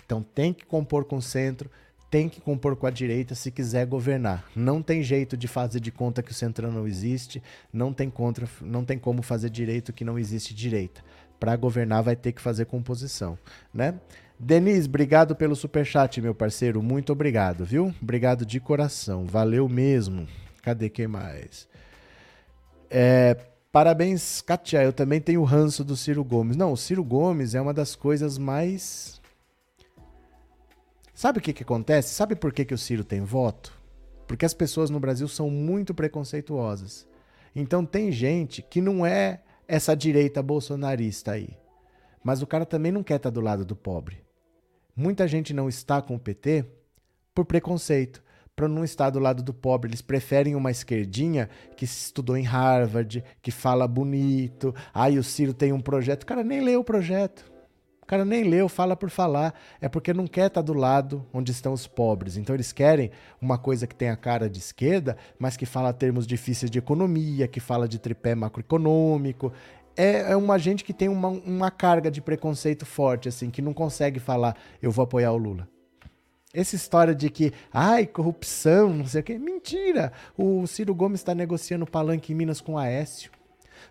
[SPEAKER 1] Então tem que compor com o centro, tem que compor com a direita se quiser governar. Não tem jeito de fazer de conta que o centrão não existe, não tem, contra, não tem como fazer direito que não existe direita. Para governar vai ter que fazer composição, né? Denise, obrigado pelo super chat, meu parceiro. Muito obrigado, viu? Obrigado de coração. Valeu mesmo. Cadê quem mais? É, Parabéns, Katia. Eu também tenho o ranço do Ciro Gomes. Não, o Ciro Gomes é uma das coisas mais. Sabe o que, que acontece? Sabe por que, que o Ciro tem voto? Porque as pessoas no Brasil são muito preconceituosas. Então tem gente que não é essa direita bolsonarista aí. Mas o cara também não quer estar do lado do pobre. Muita gente não está com o PT por preconceito para não estar do lado do pobre. Eles preferem uma esquerdinha que estudou em Harvard, que fala bonito. Aí o Ciro tem um projeto. O cara nem leu o projeto. O cara nem leu, fala por falar. É porque não quer estar do lado onde estão os pobres. Então eles querem uma coisa que tem a cara de esquerda, mas que fala termos difíceis de economia, que fala de tripé macroeconômico. É, é uma gente que tem uma, uma carga de preconceito forte, assim, que não consegue falar, eu vou apoiar o Lula. Essa história de que, ai, corrupção, não sei o quê, mentira! O Ciro Gomes está negociando palanque em Minas com o Aécio.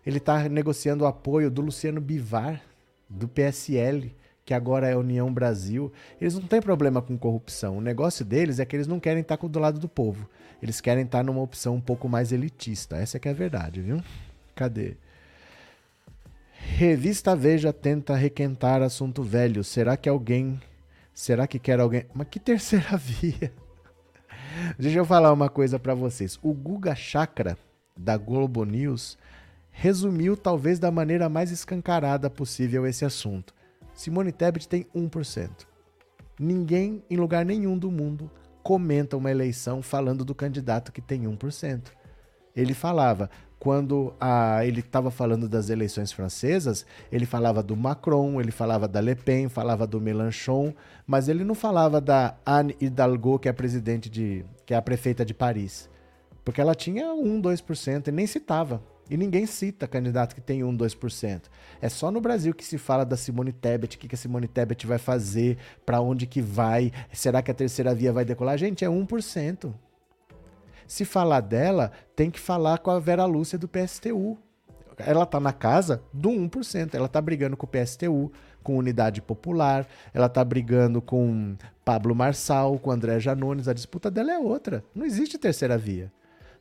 [SPEAKER 1] Ele está negociando o apoio do Luciano Bivar, do PSL, que agora é União Brasil. Eles não têm problema com corrupção. O negócio deles é que eles não querem estar do lado do povo. Eles querem estar numa opção um pouco mais elitista. Essa é que é a verdade, viu? Cadê? Revista Veja tenta requentar assunto velho. Será que alguém. Será que quer alguém. Mas que terceira <laughs> via? Deixa eu falar uma coisa para vocês. O Guga Chakra, da Globo News, resumiu talvez da maneira mais escancarada possível esse assunto. Simone Tebet tem 1%. Ninguém, em lugar nenhum do mundo, comenta uma eleição falando do candidato que tem 1%. Ele falava, quando a, ele estava falando das eleições francesas, ele falava do Macron, ele falava da Le Pen, falava do Mélenchon, mas ele não falava da Anne Hidalgo, que é a presidente de, que é a prefeita de Paris, porque ela tinha 1, 2% e nem citava. E ninguém cita candidato que tem 1, 2%. É só no Brasil que se fala da Simone Tebet, o que, que a Simone Tebet vai fazer, para onde que vai, será que a terceira via vai decolar? Gente, é 1%. Se falar dela, tem que falar com a Vera Lúcia do PSTU. Ela tá na casa do 1%. Ela tá brigando com o PSTU, com Unidade Popular, ela tá brigando com Pablo Marçal, com André Janones. A disputa dela é outra. Não existe terceira via.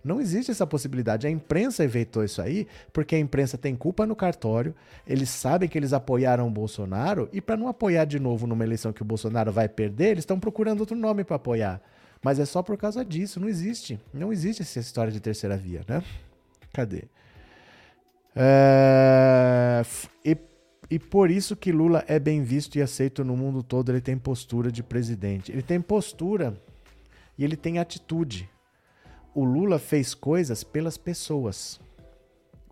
[SPEAKER 1] Não existe essa possibilidade. A imprensa inventou isso aí porque a imprensa tem culpa no cartório, eles sabem que eles apoiaram o Bolsonaro e para não apoiar de novo numa eleição que o Bolsonaro vai perder, eles estão procurando outro nome para apoiar. Mas é só por causa disso, não existe. Não existe essa história de terceira via, né? Cadê? É... E, e por isso que Lula é bem visto e aceito no mundo todo, ele tem postura de presidente. Ele tem postura e ele tem atitude o Lula fez coisas pelas pessoas.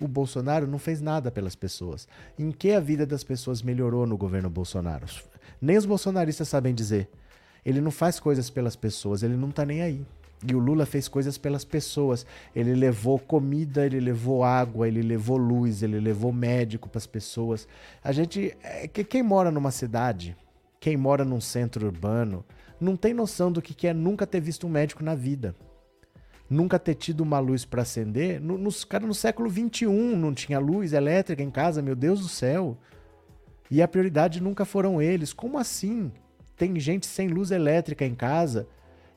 [SPEAKER 1] O Bolsonaro não fez nada pelas pessoas. Em que a vida das pessoas melhorou no governo Bolsonaro? Nem os bolsonaristas sabem dizer. Ele não faz coisas pelas pessoas, ele não tá nem aí. E o Lula fez coisas pelas pessoas. Ele levou comida, ele levou água, ele levou luz, ele levou médico para as pessoas. A gente, é, quem mora numa cidade, quem mora num centro urbano, não tem noção do que é nunca ter visto um médico na vida nunca ter tido uma luz para acender. No, nos, cara, no século XXI não tinha luz elétrica em casa, meu Deus do céu. E a prioridade nunca foram eles. Como assim? Tem gente sem luz elétrica em casa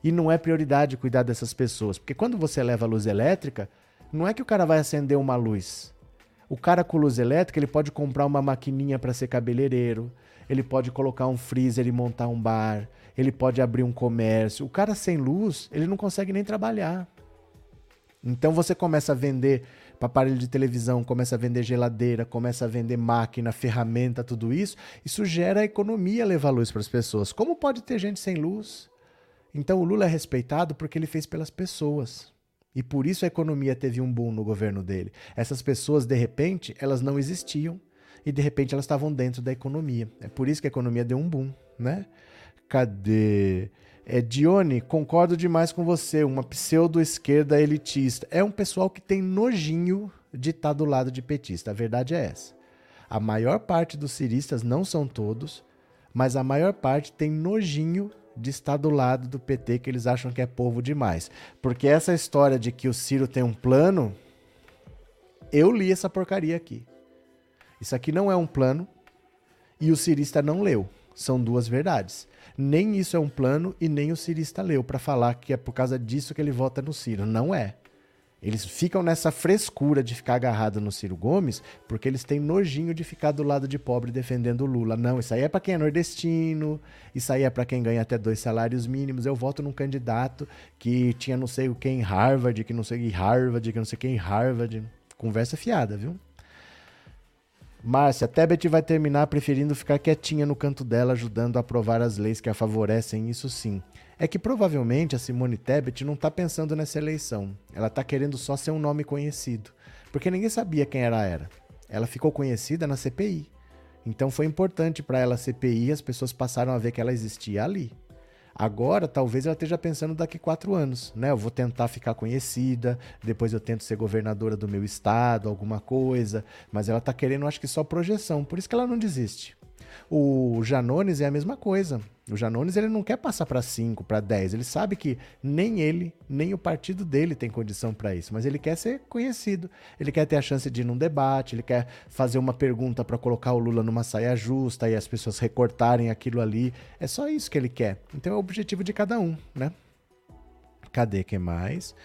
[SPEAKER 1] e não é prioridade cuidar dessas pessoas. Porque quando você leva a luz elétrica, não é que o cara vai acender uma luz. O cara com luz elétrica, ele pode comprar uma maquininha para ser cabeleireiro, ele pode colocar um freezer e montar um bar, ele pode abrir um comércio. O cara sem luz, ele não consegue nem trabalhar. Então você começa a vender aparelho de televisão, começa a vender geladeira, começa a vender máquina, ferramenta, tudo isso. Isso gera economia levar luz para as pessoas. Como pode ter gente sem luz? Então o Lula é respeitado porque ele fez pelas pessoas. E por isso a economia teve um boom no governo dele. Essas pessoas, de repente, elas não existiam e de repente elas estavam dentro da economia. É por isso que a economia deu um boom, né? Cadê? É, Dione, concordo demais com você. Uma pseudo-esquerda elitista. É um pessoal que tem nojinho de estar tá do lado de petista. A verdade é essa. A maior parte dos ciristas, não são todos, mas a maior parte tem nojinho de estar do lado do PT, que eles acham que é povo demais. Porque essa história de que o Ciro tem um plano, eu li essa porcaria aqui. Isso aqui não é um plano e o cirista não leu. São duas verdades. Nem isso é um plano e nem o cirista leu para falar que é por causa disso que ele vota no Ciro. Não é. Eles ficam nessa frescura de ficar agarrado no Ciro Gomes porque eles têm nojinho de ficar do lado de pobre defendendo o Lula. Não, isso aí é para quem é nordestino, isso aí é para quem ganha até dois salários mínimos. Eu voto num candidato que tinha não sei o que em Harvard, que não sei Harvard, que não sei quem em Harvard. Conversa fiada, viu? Márcia, Tebet vai terminar preferindo ficar quietinha no canto dela, ajudando a aprovar as leis que a favorecem, isso sim. É que provavelmente a Simone Tebet não está pensando nessa eleição. Ela está querendo só ser um nome conhecido. Porque ninguém sabia quem ela era. Ela ficou conhecida na CPI. Então foi importante para ela a CPI e as pessoas passaram a ver que ela existia ali. Agora, talvez ela esteja pensando daqui quatro anos, né? Eu vou tentar ficar conhecida, depois eu tento ser governadora do meu estado, alguma coisa, mas ela está querendo, acho que só projeção, por isso que ela não desiste. O Janones é a mesma coisa. O Janones ele não quer passar para 5, para 10. Ele sabe que nem ele, nem o partido dele tem condição para isso, mas ele quer ser conhecido. Ele quer ter a chance de ir num debate, ele quer fazer uma pergunta para colocar o Lula numa saia justa e as pessoas recortarem aquilo ali. É só isso que ele quer. Então é o objetivo de cada um, né? Cadê que mais?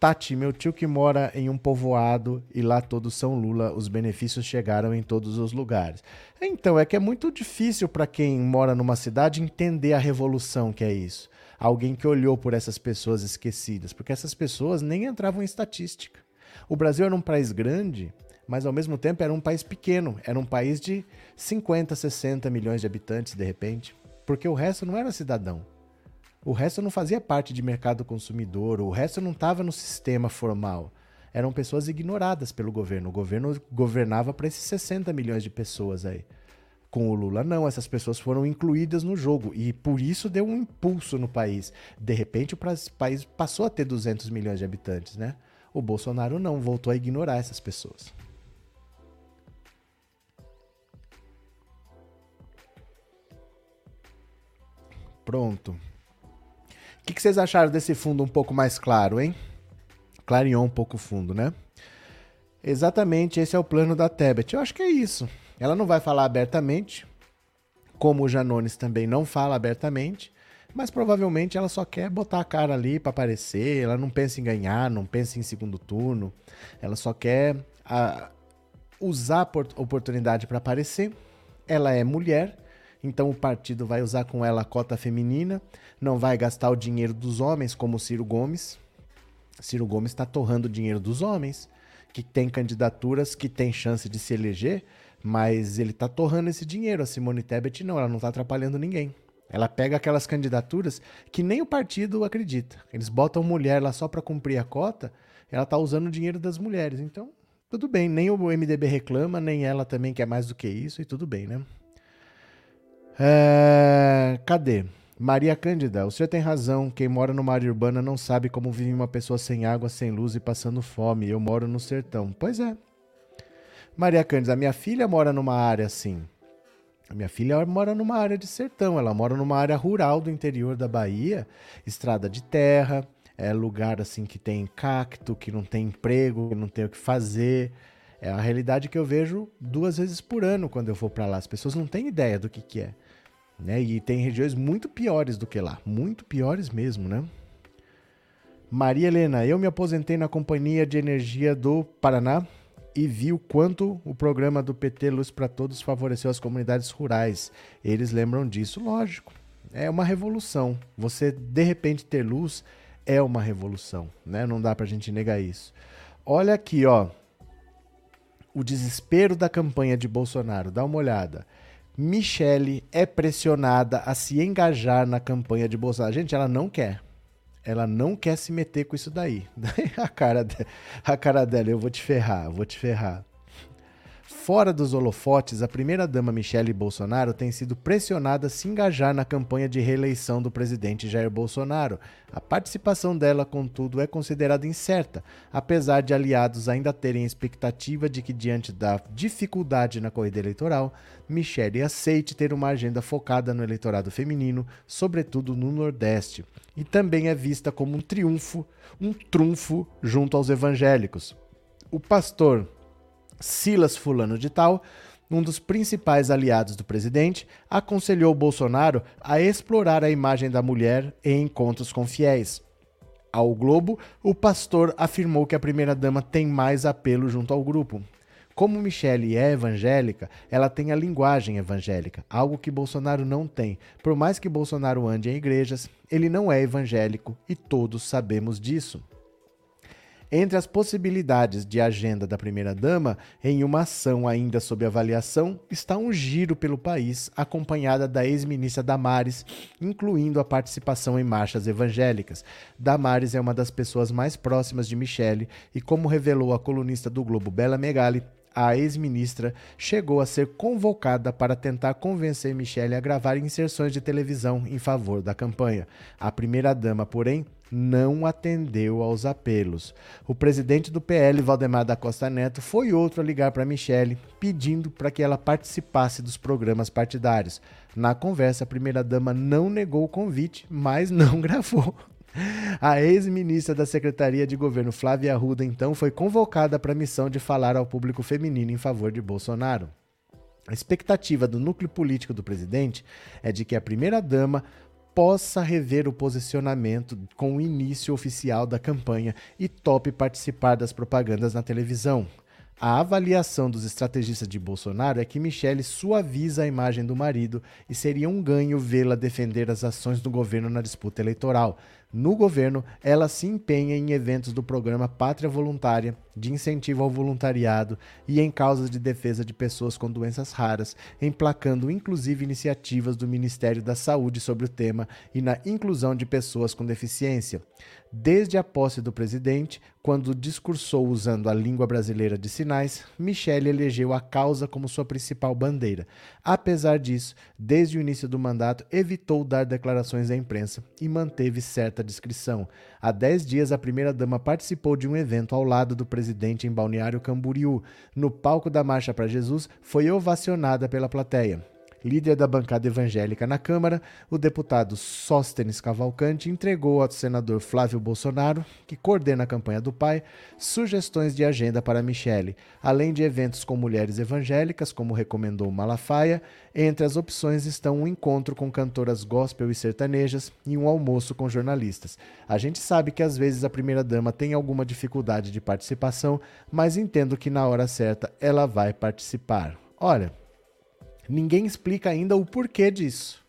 [SPEAKER 1] Tati, meu tio que mora em um povoado e lá todos são Lula, os benefícios chegaram em todos os lugares. Então, é que é muito difícil para quem mora numa cidade entender a revolução que é isso. Alguém que olhou por essas pessoas esquecidas, porque essas pessoas nem entravam em estatística. O Brasil era um país grande, mas ao mesmo tempo era um país pequeno, era um país de 50, 60 milhões de habitantes de repente, porque o resto não era cidadão. O resto não fazia parte de mercado consumidor, o resto não estava no sistema formal. Eram pessoas ignoradas pelo governo. O governo governava para esses 60 milhões de pessoas aí. Com o Lula, não, essas pessoas foram incluídas no jogo e por isso deu um impulso no país. De repente, o país passou a ter 200 milhões de habitantes, né? O Bolsonaro não, voltou a ignorar essas pessoas. Pronto que, que vocês acharam desse fundo um pouco mais claro, hein? Clareou um pouco o fundo, né? Exatamente, esse é o plano da Tebet. Eu acho que é isso. Ela não vai falar abertamente, como o Janones também não fala abertamente, mas provavelmente ela só quer botar a cara ali para aparecer. Ela não pensa em ganhar, não pensa em segundo turno. Ela só quer a, usar a oportunidade para aparecer. Ela é mulher, então o partido vai usar com ela a cota feminina, não vai gastar o dinheiro dos homens, como Ciro Gomes. Ciro Gomes está torrando o dinheiro dos homens, que tem candidaturas que tem chance de se eleger, mas ele está torrando esse dinheiro. A Simone Tebet não, ela não está atrapalhando ninguém. Ela pega aquelas candidaturas que nem o partido acredita. Eles botam mulher lá só para cumprir a cota, ela está usando o dinheiro das mulheres. Então, tudo bem, nem o MDB reclama, nem ela também quer mais do que isso, e tudo bem, né? É... Cadê? Maria Cândida, o senhor tem razão. Quem mora numa área urbana não sabe como vive uma pessoa sem água, sem luz e passando fome. Eu moro no sertão. Pois é. Maria Cândida, minha filha mora numa área assim. Minha filha mora numa área de sertão, ela mora numa área rural do interior da Bahia, estrada de terra, é lugar assim que tem cacto, que não tem emprego, que não tem o que fazer. É a realidade que eu vejo duas vezes por ano quando eu vou para lá. As pessoas não têm ideia do que, que é. Né? E tem regiões muito piores do que lá, muito piores mesmo, né? Maria Helena, eu me aposentei na Companhia de Energia do Paraná e vi o quanto o programa do PT Luz para Todos favoreceu as comunidades rurais. Eles lembram disso, lógico. É uma revolução. Você de repente ter luz é uma revolução, né? Não dá pra gente negar isso. Olha aqui, ó. O desespero da campanha de Bolsonaro. Dá uma olhada. Michele é pressionada a se engajar na campanha de Bolsonaro. Gente, ela não quer. Ela não quer se meter com isso daí. <laughs> a cara, de, a cara dela, eu vou te ferrar, vou te ferrar. Fora dos holofotes, a primeira-dama Michele Bolsonaro tem sido pressionada a se engajar na campanha de reeleição do presidente Jair Bolsonaro. A participação dela, contudo, é considerada incerta, apesar de aliados ainda terem expectativa de que, diante da dificuldade na corrida eleitoral, Michele aceite ter uma agenda focada no eleitorado feminino, sobretudo no Nordeste, e também é vista como um triunfo, um trunfo junto aos evangélicos. O pastor Silas Fulano de Tal, um dos principais aliados do presidente, aconselhou Bolsonaro a explorar a imagem da mulher em encontros com fiéis. Ao Globo, o pastor afirmou que a primeira-dama tem mais apelo junto ao grupo. Como Michele é evangélica, ela tem a linguagem evangélica, algo que Bolsonaro não tem. Por mais que Bolsonaro ande em igrejas, ele não é evangélico e todos sabemos disso. Entre as possibilidades de agenda da primeira-dama, em uma ação ainda sob avaliação, está um giro pelo país, acompanhada da ex-ministra Damares, incluindo a participação em marchas evangélicas. Damares é uma das pessoas mais próximas de Michele e, como revelou a colunista do Globo Bela Megali, a ex-ministra chegou a ser convocada para tentar convencer Michele a gravar inserções de televisão em favor da campanha. A primeira-dama, porém, não atendeu aos apelos. O presidente do PL, Valdemar da Costa Neto, foi outro a ligar para Michele, pedindo para que ela participasse dos programas partidários. Na conversa, a primeira-dama não negou o convite, mas não <laughs> gravou. A ex-ministra da Secretaria de Governo, Flávia Arruda, então, foi convocada para a missão de falar ao público feminino em favor de Bolsonaro. A expectativa do núcleo político do presidente é de que a primeira-dama possa rever o posicionamento com o início oficial da campanha e tope participar das propagandas na televisão. A avaliação dos estrategistas de Bolsonaro é que Michele suaviza a imagem do marido e seria um ganho vê-la defender as ações do governo na disputa eleitoral. No governo, ela se empenha em eventos do programa Pátria Voluntária, de incentivo ao voluntariado e em causas de defesa de pessoas com doenças raras, emplacando inclusive iniciativas do Ministério da Saúde sobre o tema e na inclusão de pessoas com deficiência. Desde a posse do presidente, quando discursou usando a língua brasileira de sinais, Michele elegeu a causa como sua principal bandeira. Apesar disso, desde o início do mandato, evitou dar declarações à imprensa e manteve certa discrição. Há dez dias, a primeira-dama participou de um evento ao lado do presidente em Balneário Camboriú. No palco da Marcha para Jesus, foi ovacionada pela plateia líder da bancada evangélica na Câmara, o deputado Sóstenes Cavalcante entregou ao senador Flávio Bolsonaro, que coordena a campanha do pai, sugestões de agenda para Michele, além de eventos com mulheres evangélicas, como recomendou Malafaia. Entre as opções estão um encontro com cantoras gospel e sertanejas e um almoço com jornalistas. A gente sabe que às vezes a primeira-dama tem alguma dificuldade de participação, mas entendo que na hora certa ela vai participar. Olha, Ninguém explica ainda o porquê disso.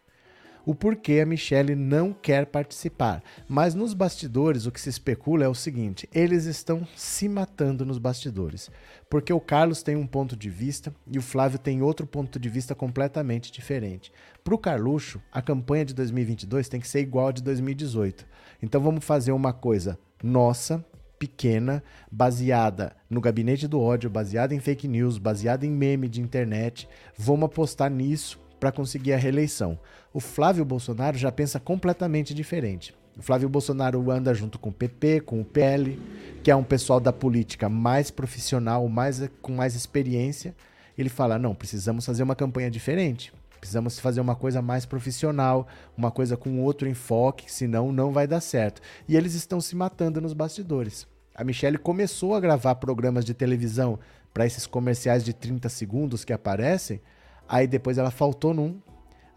[SPEAKER 1] O porquê a Michelle não quer participar. Mas nos bastidores, o que se especula é o seguinte: eles estão se matando nos bastidores. Porque o Carlos tem um ponto de vista e o Flávio tem outro ponto de vista completamente diferente. Para o Carluxo, a campanha de 2022 tem que ser igual a de 2018. Então vamos fazer uma coisa nossa, pequena, baseada no gabinete do ódio, baseada em fake news, baseada em meme de internet. Vamos apostar nisso para conseguir a reeleição. O Flávio Bolsonaro já pensa completamente diferente. O Flávio Bolsonaro anda junto com o PP, com o PL, que é um pessoal da política mais profissional, mais, com mais experiência. Ele fala: não, precisamos fazer uma campanha diferente. Precisamos fazer uma coisa mais profissional, uma coisa com outro enfoque, senão não vai dar certo. E eles estão se matando nos bastidores. A Michelle começou a gravar programas de televisão para esses comerciais de 30 segundos que aparecem, aí depois ela faltou num,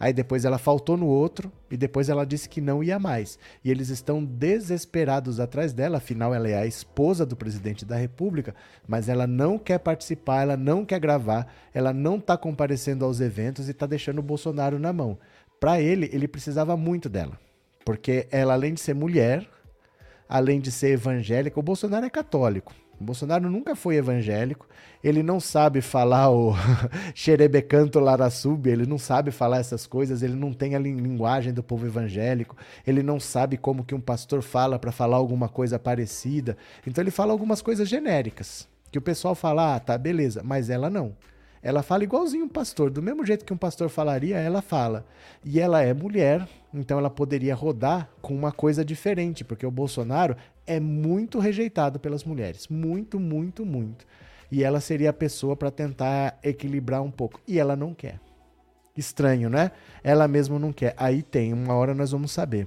[SPEAKER 1] Aí depois ela faltou no outro e depois ela disse que não ia mais. E eles estão desesperados atrás dela, afinal ela é a esposa do presidente da República, mas ela não quer participar, ela não quer gravar, ela não está comparecendo aos eventos e está deixando o Bolsonaro na mão. Para ele, ele precisava muito dela, porque ela além de ser mulher, além de ser evangélica, o Bolsonaro é católico. O Bolsonaro nunca foi evangélico, ele não sabe falar o <laughs> xerebecanto laraçube, ele não sabe falar essas coisas, ele não tem a linguagem do povo evangélico, ele não sabe como que um pastor fala para falar alguma coisa parecida. Então ele fala algumas coisas genéricas, que o pessoal fala, ah, tá, beleza, mas ela não. Ela fala igualzinho um pastor, do mesmo jeito que um pastor falaria, ela fala. E ela é mulher, então ela poderia rodar com uma coisa diferente, porque o Bolsonaro é muito rejeitado pelas mulheres, muito, muito, muito. E ela seria a pessoa para tentar equilibrar um pouco, e ela não quer. Estranho, né? Ela mesma não quer. Aí tem, uma hora nós vamos saber.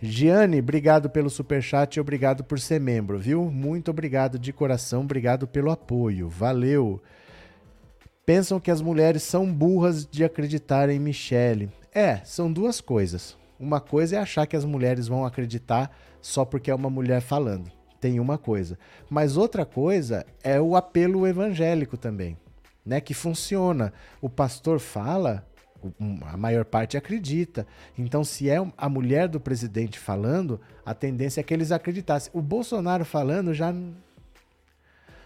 [SPEAKER 1] Giane, obrigado pelo super chat e obrigado por ser membro, viu? Muito obrigado de coração, obrigado pelo apoio. Valeu pensam que as mulheres são burras de acreditar em Michelle. É, são duas coisas. Uma coisa é achar que as mulheres vão acreditar só porque é uma mulher falando. Tem uma coisa. Mas outra coisa é o apelo evangélico também, né? Que funciona. O pastor fala, a maior parte acredita. Então, se é a mulher do presidente falando, a tendência é que eles acreditassem. O Bolsonaro falando já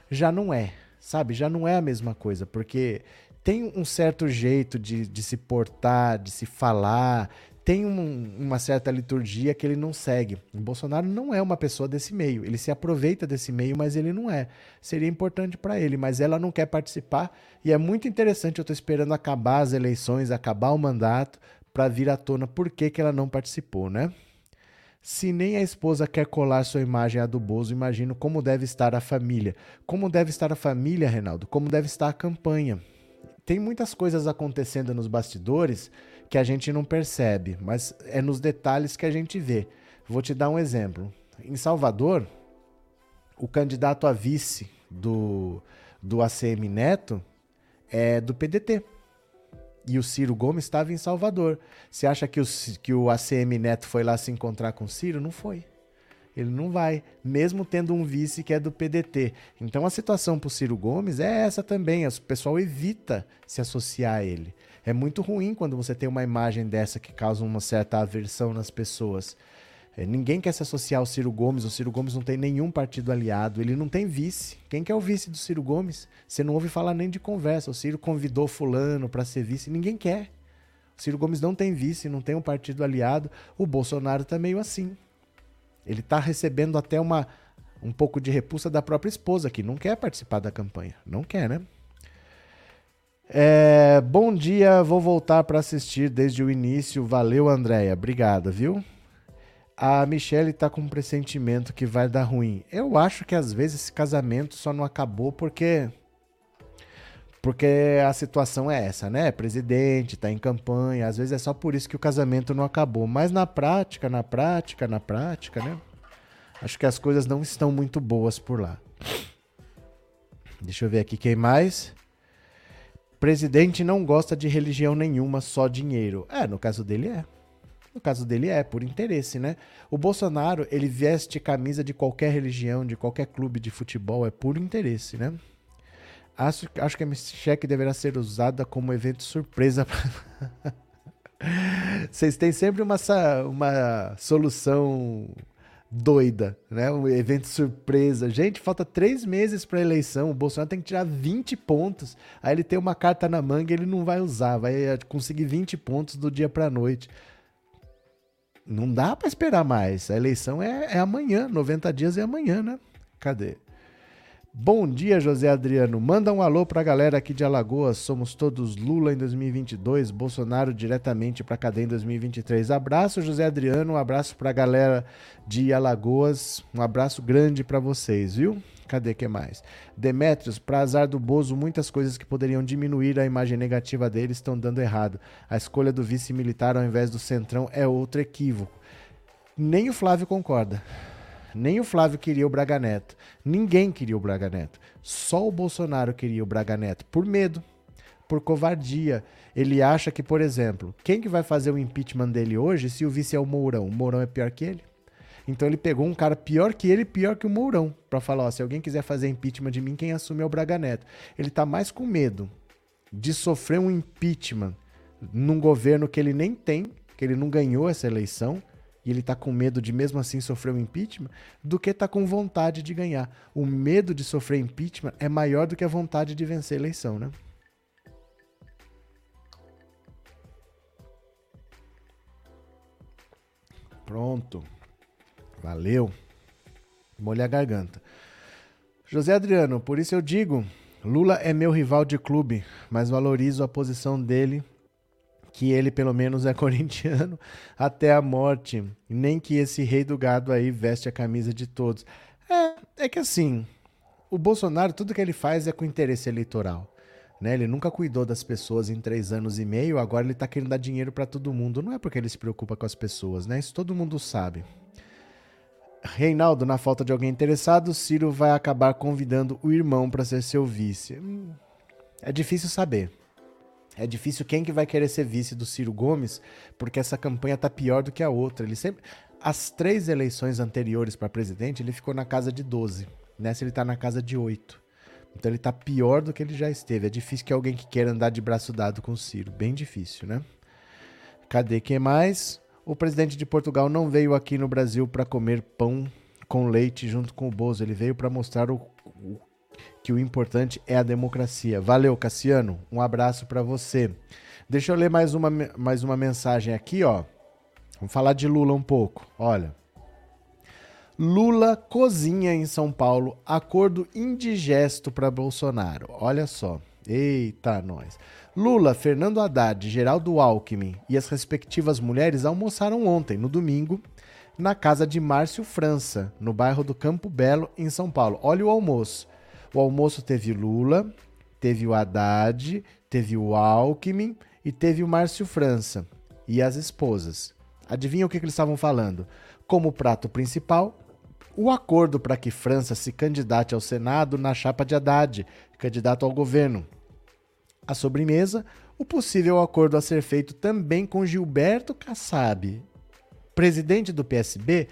[SPEAKER 1] já não é sabe? Já não é a mesma coisa, porque tem um certo jeito de, de se portar, de se falar, tem um, uma certa liturgia que ele não segue. O Bolsonaro não é uma pessoa desse meio. Ele se aproveita desse meio, mas ele não é. Seria importante para ele, mas ela não quer participar. E é muito interessante. Eu estou esperando acabar as eleições, acabar o mandato, para vir à tona por que, que ela não participou, né? Se nem a esposa quer colar sua imagem à do Bozo, imagino como deve estar a família. Como deve estar a família, Reinaldo? Como deve estar a campanha? Tem muitas coisas acontecendo nos bastidores que a gente não percebe, mas é nos detalhes que a gente vê. Vou te dar um exemplo. Em Salvador, o candidato a vice do, do ACM Neto é do PDT. E o Ciro Gomes estava em Salvador. Você acha que o, que o ACM Neto foi lá se encontrar com o Ciro? Não foi. Ele não vai, mesmo tendo um vice que é do PDT. Então a situação para o Ciro Gomes é essa também. O pessoal evita se associar a ele. É muito ruim quando você tem uma imagem dessa que causa uma certa aversão nas pessoas. É, ninguém quer se associar ao Ciro Gomes. O Ciro Gomes não tem nenhum partido aliado. Ele não tem vice. Quem que é o vice do Ciro Gomes? Você não ouve falar nem de conversa. O Ciro convidou fulano para ser vice. Ninguém quer. O Ciro Gomes não tem vice, não tem um partido aliado. O Bolsonaro tá meio assim. Ele está recebendo até uma um pouco de repulsa da própria esposa, que não quer participar da campanha. Não quer, né? É, bom dia, vou voltar para assistir desde o início. Valeu, Andréia. Obrigada, viu? A Michelle tá com um pressentimento que vai dar ruim. Eu acho que às vezes esse casamento só não acabou porque porque a situação é essa, né? Presidente, tá em campanha, às vezes é só por isso que o casamento não acabou. Mas na prática, na prática, na prática, né? Acho que as coisas não estão muito boas por lá. Deixa eu ver aqui quem mais. Presidente não gosta de religião nenhuma, só dinheiro. É, no caso dele é. No caso dele é, por interesse, né? O Bolsonaro, ele veste camisa de qualquer religião, de qualquer clube de futebol, é por interesse, né? Acho, acho que a cheque deverá ser usada como evento surpresa. <laughs> Vocês têm sempre uma, uma solução doida, né? Um evento surpresa. Gente, falta três meses para eleição. O Bolsonaro tem que tirar 20 pontos. Aí ele tem uma carta na manga, ele não vai usar, vai conseguir 20 pontos do dia para noite. Não dá para esperar mais. A eleição é, é amanhã, 90 dias é amanhã, né? Cadê? Bom dia, José Adriano. Manda um alô pra galera aqui de Alagoas. Somos todos Lula em 2022, Bolsonaro diretamente pra cadeia em 2023. Abraço, José Adriano. Um abraço pra galera de Alagoas. Um abraço grande para vocês, viu? Cadê que mais? Demetrios, pra azar do Bozo, muitas coisas que poderiam diminuir a imagem negativa dele estão dando errado. A escolha do vice militar ao invés do centrão é outro equívoco. Nem o Flávio concorda. Nem o Flávio queria o Braga Neto. Ninguém queria o Braga Neto. Só o Bolsonaro queria o Braga Neto por medo, por covardia. Ele acha que, por exemplo, quem que vai fazer o impeachment dele hoje se o vice é o Mourão? O Mourão é pior que ele? Então ele pegou um cara pior que ele, pior que o Mourão, para falar, ó, se alguém quiser fazer impeachment de mim, quem assume é o Braga Neto. Ele tá mais com medo de sofrer um impeachment num governo que ele nem tem, que ele não ganhou essa eleição, e ele está com medo de mesmo assim sofrer um impeachment, do que está com vontade de ganhar. O medo de sofrer impeachment é maior do que a vontade de vencer a eleição, né? Pronto. Valeu. Molha a garganta. José Adriano, por isso eu digo, Lula é meu rival de clube, mas valorizo a posição dele que ele pelo menos é <laughs> corintiano até a morte, nem que esse rei do gado aí veste a camisa de todos. É, é que assim, o Bolsonaro, tudo que ele faz é com interesse eleitoral. Né? Ele nunca cuidou das pessoas em três anos e meio, agora ele está querendo dar dinheiro para todo mundo. Não é porque ele se preocupa com as pessoas, né? Isso todo mundo sabe. Reinaldo, na falta de alguém interessado, Ciro vai acabar convidando o irmão para ser seu vice. Hum, é difícil saber. É difícil quem que vai querer ser vice do Ciro Gomes, porque essa campanha tá pior do que a outra. Ele sempre as três eleições anteriores para presidente, ele ficou na casa de 12. Nessa ele tá na casa de 8. Então ele tá pior do que ele já esteve. É difícil que alguém que queira andar de braço dado com o Ciro, bem difícil, né? Cadê quem mais? O presidente de Portugal não veio aqui no Brasil para comer pão com leite junto com o Bozo. Ele veio para mostrar o, o que o importante é a democracia. Valeu, Cassiano. Um abraço para você. Deixa eu ler mais uma, mais uma mensagem aqui, ó. Vamos falar de Lula um pouco. Olha. Lula cozinha em São Paulo acordo indigesto para Bolsonaro. Olha só. Eita, nós. Lula, Fernando Haddad, Geraldo Alckmin e as respectivas mulheres almoçaram ontem, no domingo, na casa de Márcio França, no bairro do Campo Belo, em São Paulo. Olha o almoço. O almoço teve Lula, teve o Haddad, teve o Alckmin e teve o Márcio França e as esposas. Adivinha o que, que eles estavam falando? Como prato principal, o acordo para que França se candidate ao Senado na chapa de Haddad, candidato ao governo. A sobremesa, o possível acordo a ser feito também com Gilberto Kassab. Presidente do PSB,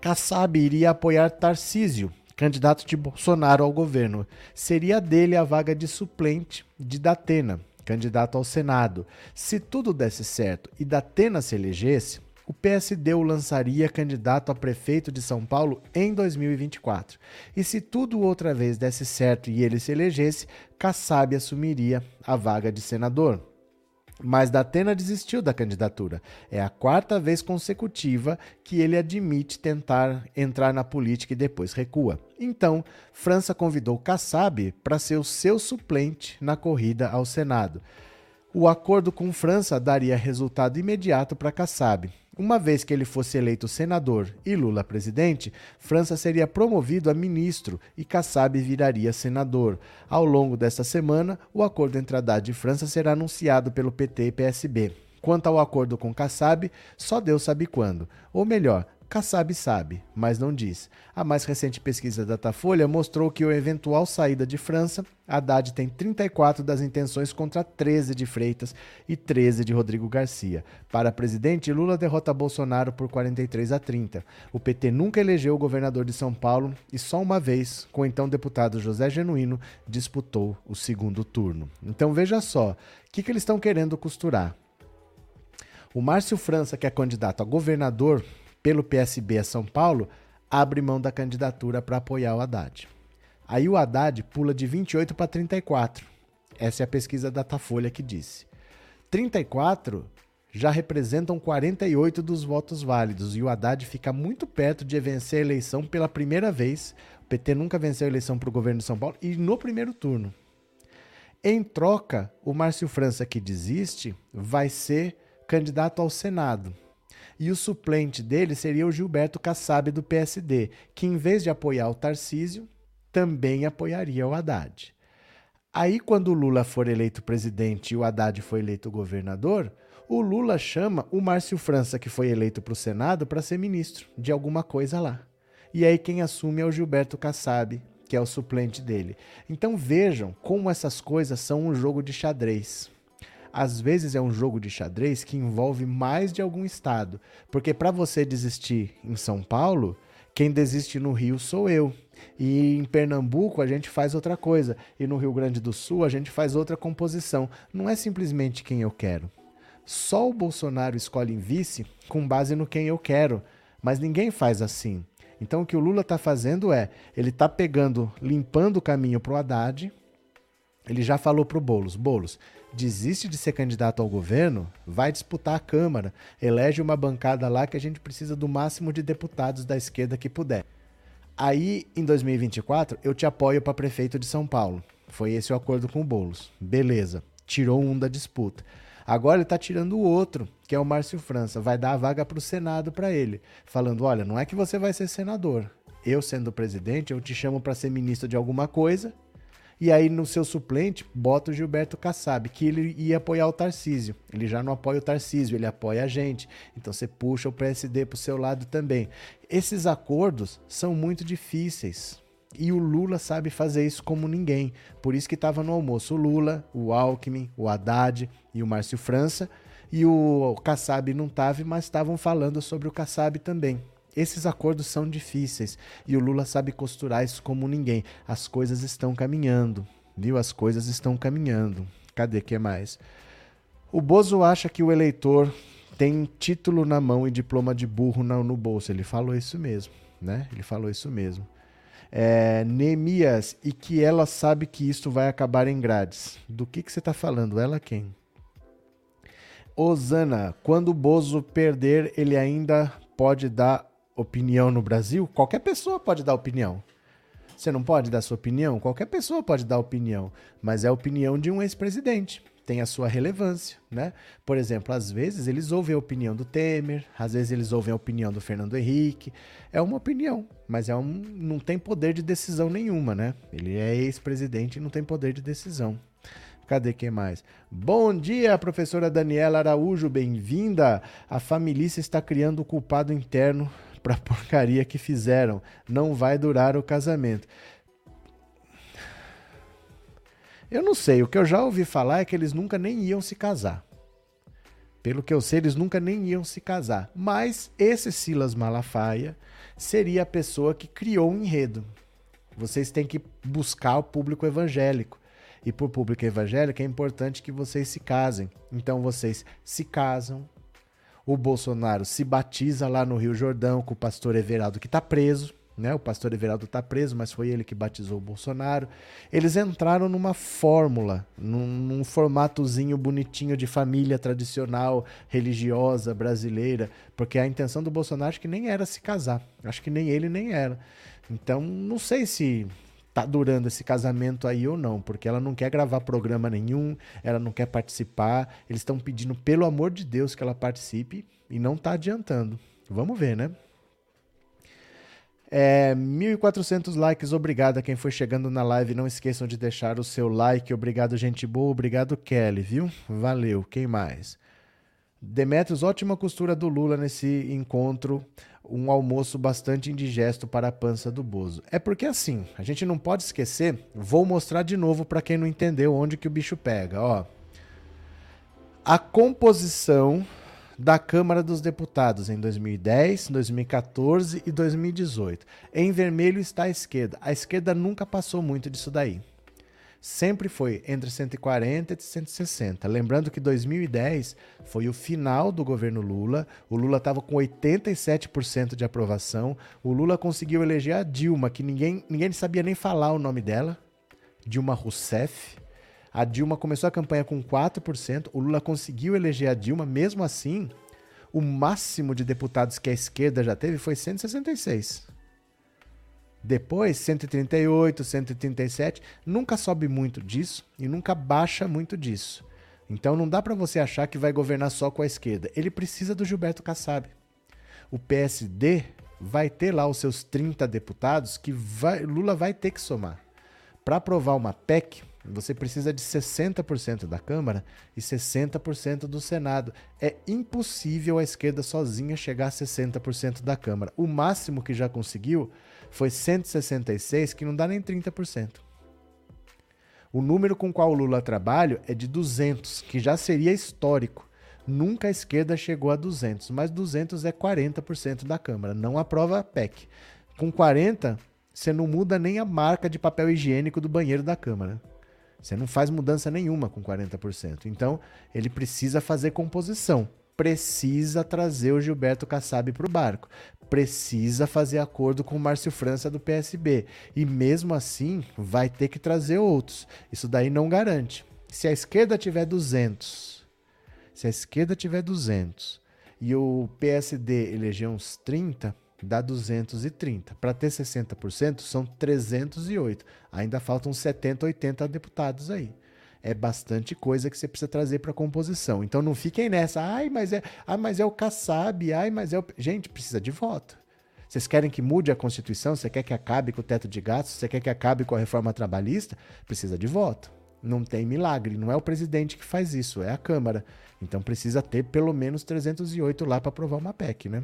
[SPEAKER 1] Kassab iria apoiar Tarcísio, candidato de Bolsonaro ao governo. Seria dele a vaga de suplente de Datena, candidato ao Senado. Se tudo desse certo e Datena se elegesse, o PSD o lançaria candidato a prefeito de São Paulo em 2024. E se tudo outra vez desse certo e ele se elegesse, Kassab assumiria a vaga de senador. Mas Datena desistiu da candidatura. É a quarta vez consecutiva que ele admite tentar entrar na política e depois recua. Então, França convidou Kassab para ser o seu suplente na corrida ao Senado. O acordo com França daria resultado imediato para Kassab. Uma vez que ele fosse eleito senador e Lula presidente, França seria promovido a ministro e Kassab viraria senador. Ao longo desta semana, o acordo entre Haddad e França será anunciado pelo PT e PSB. Quanto ao acordo com Kassab, só Deus sabe quando. Ou melhor, Kassab sabe, mas não diz. A mais recente pesquisa da Datafolha mostrou que o eventual saída de França, Haddad tem 34 das intenções contra 13 de Freitas e 13 de Rodrigo Garcia. Para presidente, Lula derrota Bolsonaro por 43 a 30. O PT nunca elegeu o governador de São Paulo e só uma vez, com o então deputado José Genuíno, disputou o segundo turno. Então veja só, o que, que eles estão querendo costurar? O Márcio França, que é candidato a governador pelo PSB a São Paulo, abre mão da candidatura para apoiar o Haddad. Aí o Haddad pula de 28 para 34. Essa é a pesquisa da Datafolha que disse. 34 já representam 48 dos votos válidos e o Haddad fica muito perto de vencer a eleição pela primeira vez. O PT nunca venceu a eleição para o governo de São Paulo e no primeiro turno. Em troca, o Márcio França, que desiste, vai ser candidato ao Senado e o suplente dele seria o Gilberto Kassab do PSD, que em vez de apoiar o Tarcísio, também apoiaria o Haddad. Aí, quando o Lula for eleito presidente e o Haddad for eleito governador, o Lula chama o Márcio França, que foi eleito para o Senado, para ser ministro de alguma coisa lá. E aí quem assume é o Gilberto Kassab, que é o suplente dele. Então vejam como essas coisas são um jogo de xadrez às vezes é um jogo de xadrez que envolve mais de algum estado. Porque para você desistir em São Paulo, quem desiste no Rio sou eu. E em Pernambuco a gente faz outra coisa. E no Rio Grande do Sul a gente faz outra composição. Não é simplesmente quem eu quero. Só o Bolsonaro escolhe em vice com base no quem eu quero. Mas ninguém faz assim. Então o que o Lula está fazendo é, ele está pegando, limpando o caminho para o Haddad. Ele já falou para o Boulos, Boulos, desiste de ser candidato ao governo, vai disputar a Câmara, elege uma bancada lá que a gente precisa do máximo de deputados da esquerda que puder. Aí, em 2024, eu te apoio para prefeito de São Paulo. Foi esse o acordo com o Boulos. Beleza, tirou um da disputa. Agora ele está tirando o outro, que é o Márcio França. Vai dar a vaga para o Senado para ele, falando: olha, não é que você vai ser senador. Eu, sendo presidente, eu te chamo para ser ministro de alguma coisa e aí no seu suplente bota o Gilberto Kassab, que ele ia apoiar o Tarcísio. Ele já não apoia o Tarcísio, ele apoia a gente. Então você puxa o PSD para o seu lado também. Esses acordos são muito difíceis. E o Lula sabe fazer isso como ninguém. Por isso que estava no almoço o Lula, o Alckmin, o Haddad e o Márcio França. E o Kassab não estava, mas estavam falando sobre o Kassab também. Esses acordos são difíceis e o Lula sabe costurar isso como ninguém. As coisas estão caminhando, viu? As coisas estão caminhando. Cadê que mais? O Bozo acha que o eleitor tem título na mão e diploma de burro no, bolso. Ele falou isso mesmo, né? Ele falou isso mesmo. É, Neemias, e que ela sabe que isto vai acabar em grades. Do que, que você está falando? Ela quem? Osana, quando o Bozo perder, ele ainda pode dar opinião no Brasil? Qualquer pessoa pode dar opinião. Você não pode dar sua opinião? Qualquer pessoa pode dar opinião, mas é a opinião de um ex-presidente. Tem a sua relevância, né? Por exemplo, às vezes eles ouvem a opinião do Temer, às vezes eles ouvem a opinião do Fernando Henrique. É uma opinião, mas é um, não tem poder de decisão nenhuma, né? Ele é ex-presidente e não tem poder de decisão. Cadê quem mais? Bom dia, professora Daniela Araújo, bem-vinda. A família está criando o culpado interno para a porcaria que fizeram. Não vai durar o casamento. Eu não sei, o que eu já ouvi falar é que eles nunca nem iam se casar. Pelo que eu sei, eles nunca nem iam se casar. Mas esse Silas Malafaia seria a pessoa que criou o enredo. Vocês têm que buscar o público evangélico. E por público evangélico é importante que vocês se casem. Então vocês se casam. O Bolsonaro se batiza lá no Rio Jordão com o pastor Everaldo que está preso. Né? O pastor Everaldo está preso, mas foi ele que batizou o Bolsonaro. Eles entraram numa fórmula, num, num formatozinho bonitinho de família tradicional, religiosa, brasileira, porque a intenção do Bolsonaro acho que nem era se casar. Acho que nem ele nem era. Então, não sei se tá durando esse casamento aí ou não, porque ela não quer gravar programa nenhum, ela não quer participar. Eles estão pedindo, pelo amor de Deus, que ela participe e não tá adiantando. Vamos ver, né? É, 1.400 likes, obrigado a quem foi chegando na live. Não esqueçam de deixar o seu like. Obrigado, gente boa. Obrigado, Kelly, viu? Valeu. Quem mais? Demetrios, ótima costura do Lula nesse encontro. Um almoço bastante indigesto para a pança do Bozo. É porque assim, a gente não pode esquecer. Vou mostrar de novo para quem não entendeu onde que o bicho pega. Ó, a composição da Câmara dos Deputados em 2010, 2014 e 2018. Em vermelho está a esquerda. A esquerda nunca passou muito disso daí. Sempre foi entre 140 e 160. Lembrando que 2010 foi o final do governo Lula. O Lula estava com 87% de aprovação. O Lula conseguiu eleger a Dilma, que ninguém, ninguém sabia nem falar o nome dela. Dilma Rousseff. A Dilma começou a campanha com 4%, o Lula conseguiu eleger a Dilma, mesmo assim, o máximo de deputados que a esquerda já teve foi 166. Depois, 138, 137, nunca sobe muito disso e nunca baixa muito disso. Então não dá para você achar que vai governar só com a esquerda. Ele precisa do Gilberto Kassab. O PSD vai ter lá os seus 30 deputados que vai, Lula vai ter que somar. Para aprovar uma PEC, você precisa de 60% da Câmara e 60% do Senado. É impossível a esquerda sozinha chegar a 60% da Câmara. O máximo que já conseguiu foi 166, que não dá nem 30%. O número com qual o Lula trabalha é de 200, que já seria histórico. Nunca a esquerda chegou a 200, mas 200 é 40% da Câmara. Não aprova a PEC. Com 40, você não muda nem a marca de papel higiênico do banheiro da Câmara. Você não faz mudança nenhuma com 40%. Então, ele precisa fazer composição. Precisa trazer o Gilberto Kassab para o barco. Precisa fazer acordo com o Márcio França do PSB. E mesmo assim, vai ter que trazer outros. Isso daí não garante. Se a esquerda tiver 200, se a esquerda tiver 200 e o PSD eleger uns 30, dá 230. Para ter 60%, são 308. Ainda faltam 70, 80 deputados aí. É bastante coisa que você precisa trazer para a composição. Então não fiquem nessa, ai, mas é, ah, mas é o Kassab, ai, mas é o. Gente, precisa de voto. Vocês querem que mude a Constituição? Você quer que acabe com o teto de gastos? Você quer que acabe com a reforma trabalhista? Precisa de voto. Não tem milagre. Não é o presidente que faz isso, é a Câmara. Então precisa ter pelo menos 308 lá para aprovar uma PEC, né?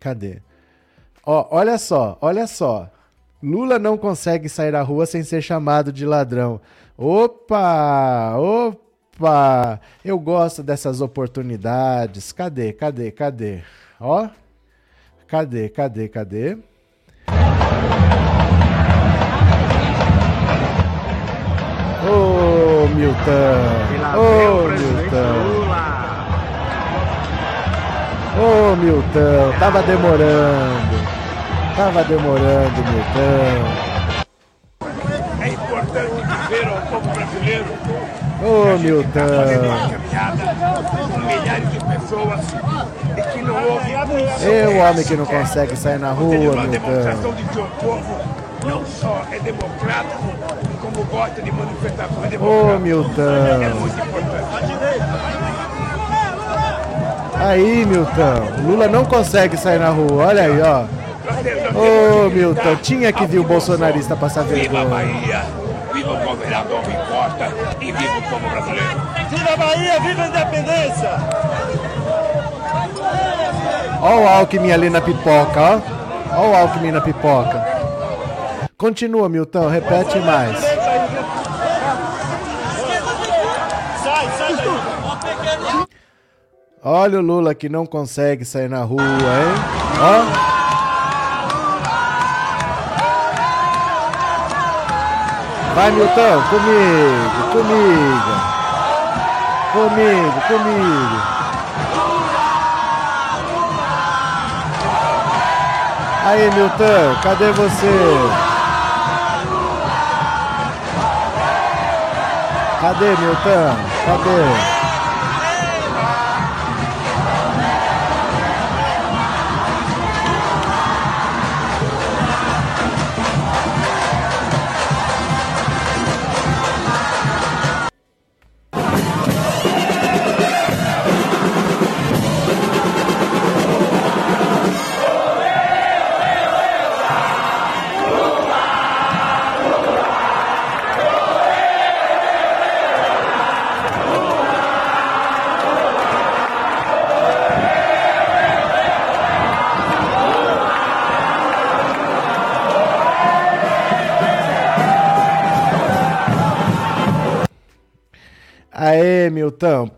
[SPEAKER 1] Cadê? Ó, olha só, olha só. Lula não consegue sair à rua sem ser chamado de ladrão. Opa! Opa! Eu gosto dessas oportunidades. Cadê? Cadê? Cadê? Ó. Cadê? Cadê? Cadê? Ô, oh, Milton! Ô, oh, Milton! Ô, oh, Milton, tava demorando. Tava demorando, Milton. Ô, oh, Milton. É o homem que não consegue sair na rua, Milton.
[SPEAKER 2] não só é democrático, como gosta de manifestações democráticas. Ô,
[SPEAKER 1] Milton.
[SPEAKER 2] É muito importante.
[SPEAKER 1] Aí, Milton. Lula não consegue sair na rua. Olha aí, ó. Ô, Milton, tinha que vir o bolsonarista passar vergonha.
[SPEAKER 2] Viva Bahia, viva o governador Rui Costa viva o povo brasileiro.
[SPEAKER 3] Viva a Bahia, viva a independência.
[SPEAKER 1] Ó o Alckmin ali na pipoca, ó. Ó o Alckmin na pipoca. Continua, Milton, repete mais. Sai, sai Olha o Lula que não consegue sair na rua, hein? Ó. Vai, Milton, comigo, comigo. Comigo, comigo. Aí, Milton, cadê você? Cadê, Milton? Cadê?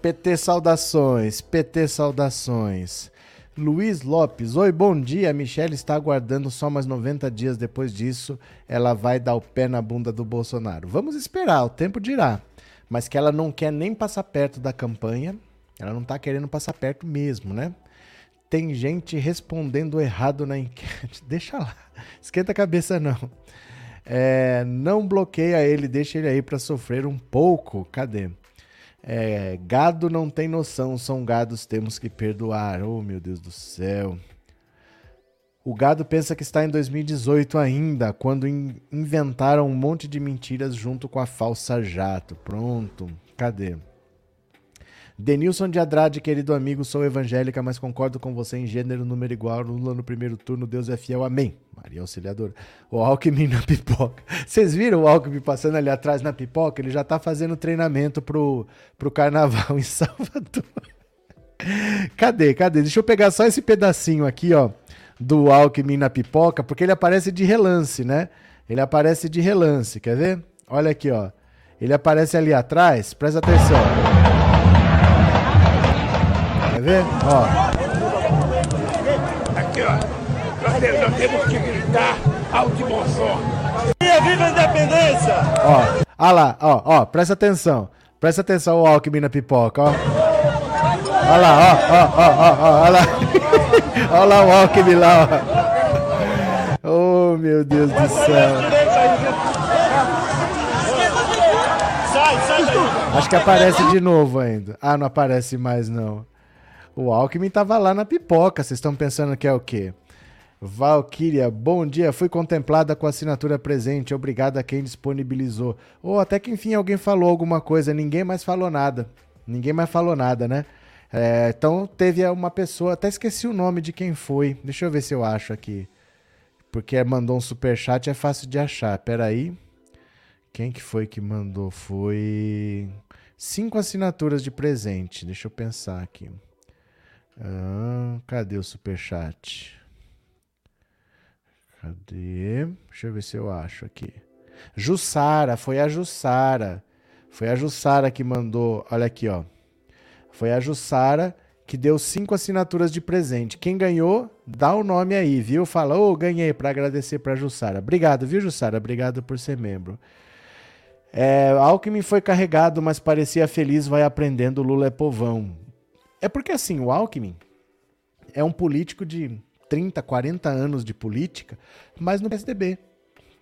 [SPEAKER 1] PT saudações. PT saudações. Luiz Lopes. Oi, bom dia. Michelle está aguardando só mais 90 dias depois disso. Ela vai dar o pé na bunda do Bolsonaro. Vamos esperar, o tempo dirá. Mas que ela não quer nem passar perto da campanha. Ela não está querendo passar perto mesmo, né? Tem gente respondendo errado na enquete. <laughs> Deixa lá. Esquenta a cabeça, não. É, não bloqueia ele, deixa ele aí para sofrer um pouco. Cadê? É, gado não tem noção, são gados, temos que perdoar. Oh, meu Deus do céu. O gado pensa que está em 2018 ainda, quando in inventaram um monte de mentiras junto com a falsa jato. Pronto, cadê? Denilson de Andrade, querido amigo, sou evangélica, mas concordo com você em gênero, número igual, Lula no primeiro turno, Deus é fiel, amém. Maria Auxiliadora. O Alckmin na pipoca. Vocês viram o Alckmin passando ali atrás na pipoca? Ele já tá fazendo treinamento pro, pro carnaval em <laughs> Salvador. Cadê? Cadê? Deixa eu pegar só esse pedacinho aqui, ó, do Alckmin na pipoca, porque ele aparece de relance, né? Ele aparece de relance, quer ver? Olha aqui, ó. Ele aparece ali atrás, presta atenção. Ver? Ó.
[SPEAKER 2] Aqui, ó. Nós, nós temos que gritar alto e bom som.
[SPEAKER 3] Viva a independência!
[SPEAKER 1] Ó, olha lá, ó, ó, presta atenção. Presta atenção o Alckmin na pipoca, ó. Olha lá, ó, ó, ó, ó, ó, olha lá. <laughs> olha lá o Alckmin lá, ó. Oh, meu Deus do céu. Acho que aparece de novo ainda. Ah, não aparece mais não. O Alckmin tava lá na pipoca. Vocês estão pensando que é o quê? Valkyria, bom dia. Fui contemplada com assinatura presente. Obrigado a quem disponibilizou. Ou oh, até que enfim alguém falou alguma coisa. Ninguém mais falou nada. Ninguém mais falou nada, né? É, então teve uma pessoa, até esqueci o nome de quem foi. Deixa eu ver se eu acho aqui. Porque mandou um super chat, é fácil de achar. Pera aí. Quem que foi que mandou? Foi cinco assinaturas de presente. Deixa eu pensar aqui. Ah, cadê o superchat? Cadê? Deixa eu ver se eu acho aqui. Jussara, foi a Jussara. Foi a Jussara que mandou. Olha aqui, ó. Foi a Jussara que deu cinco assinaturas de presente. Quem ganhou, dá o nome aí, viu? Fala, ô, oh, ganhei, para agradecer pra Jussara. Obrigado, viu, Jussara? Obrigado por ser membro. É, Alckmin foi carregado, mas parecia feliz, vai aprendendo, Lula é povão. É porque assim, o Alckmin é um político de 30, 40 anos de política, mas no PSDB.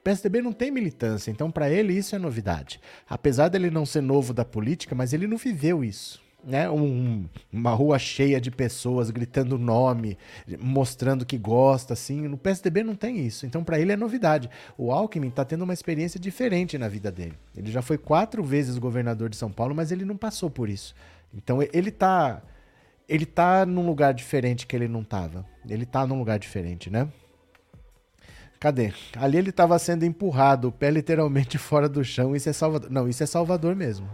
[SPEAKER 1] PSDB não tem militância, então para ele isso é novidade. Apesar dele não ser novo da política, mas ele não viveu isso. Né? Um, uma rua cheia de pessoas gritando nome, mostrando que gosta, assim. No PSDB não tem isso. Então, para ele é novidade. O Alckmin está tendo uma experiência diferente na vida dele. Ele já foi quatro vezes governador de São Paulo, mas ele não passou por isso. Então, ele está ele tá num lugar diferente que ele não estava. Ele está num lugar diferente, né? Cadê? Ali ele estava sendo empurrado, o pé literalmente <laughs> fora do chão. Isso é Salvador. Não, isso é Salvador mesmo.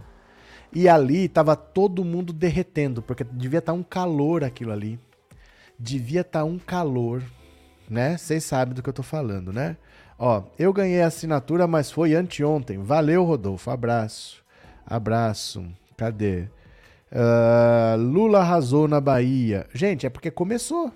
[SPEAKER 1] E ali estava todo mundo derretendo, porque devia estar tá um calor aquilo ali. Devia estar tá um calor, né? Vocês sabem do que eu tô falando, né? Ó, eu ganhei a assinatura, mas foi anteontem. Valeu, Rodolfo. Abraço. Abraço. Cadê? Uh, Lula arrasou na Bahia. Gente, é porque começou.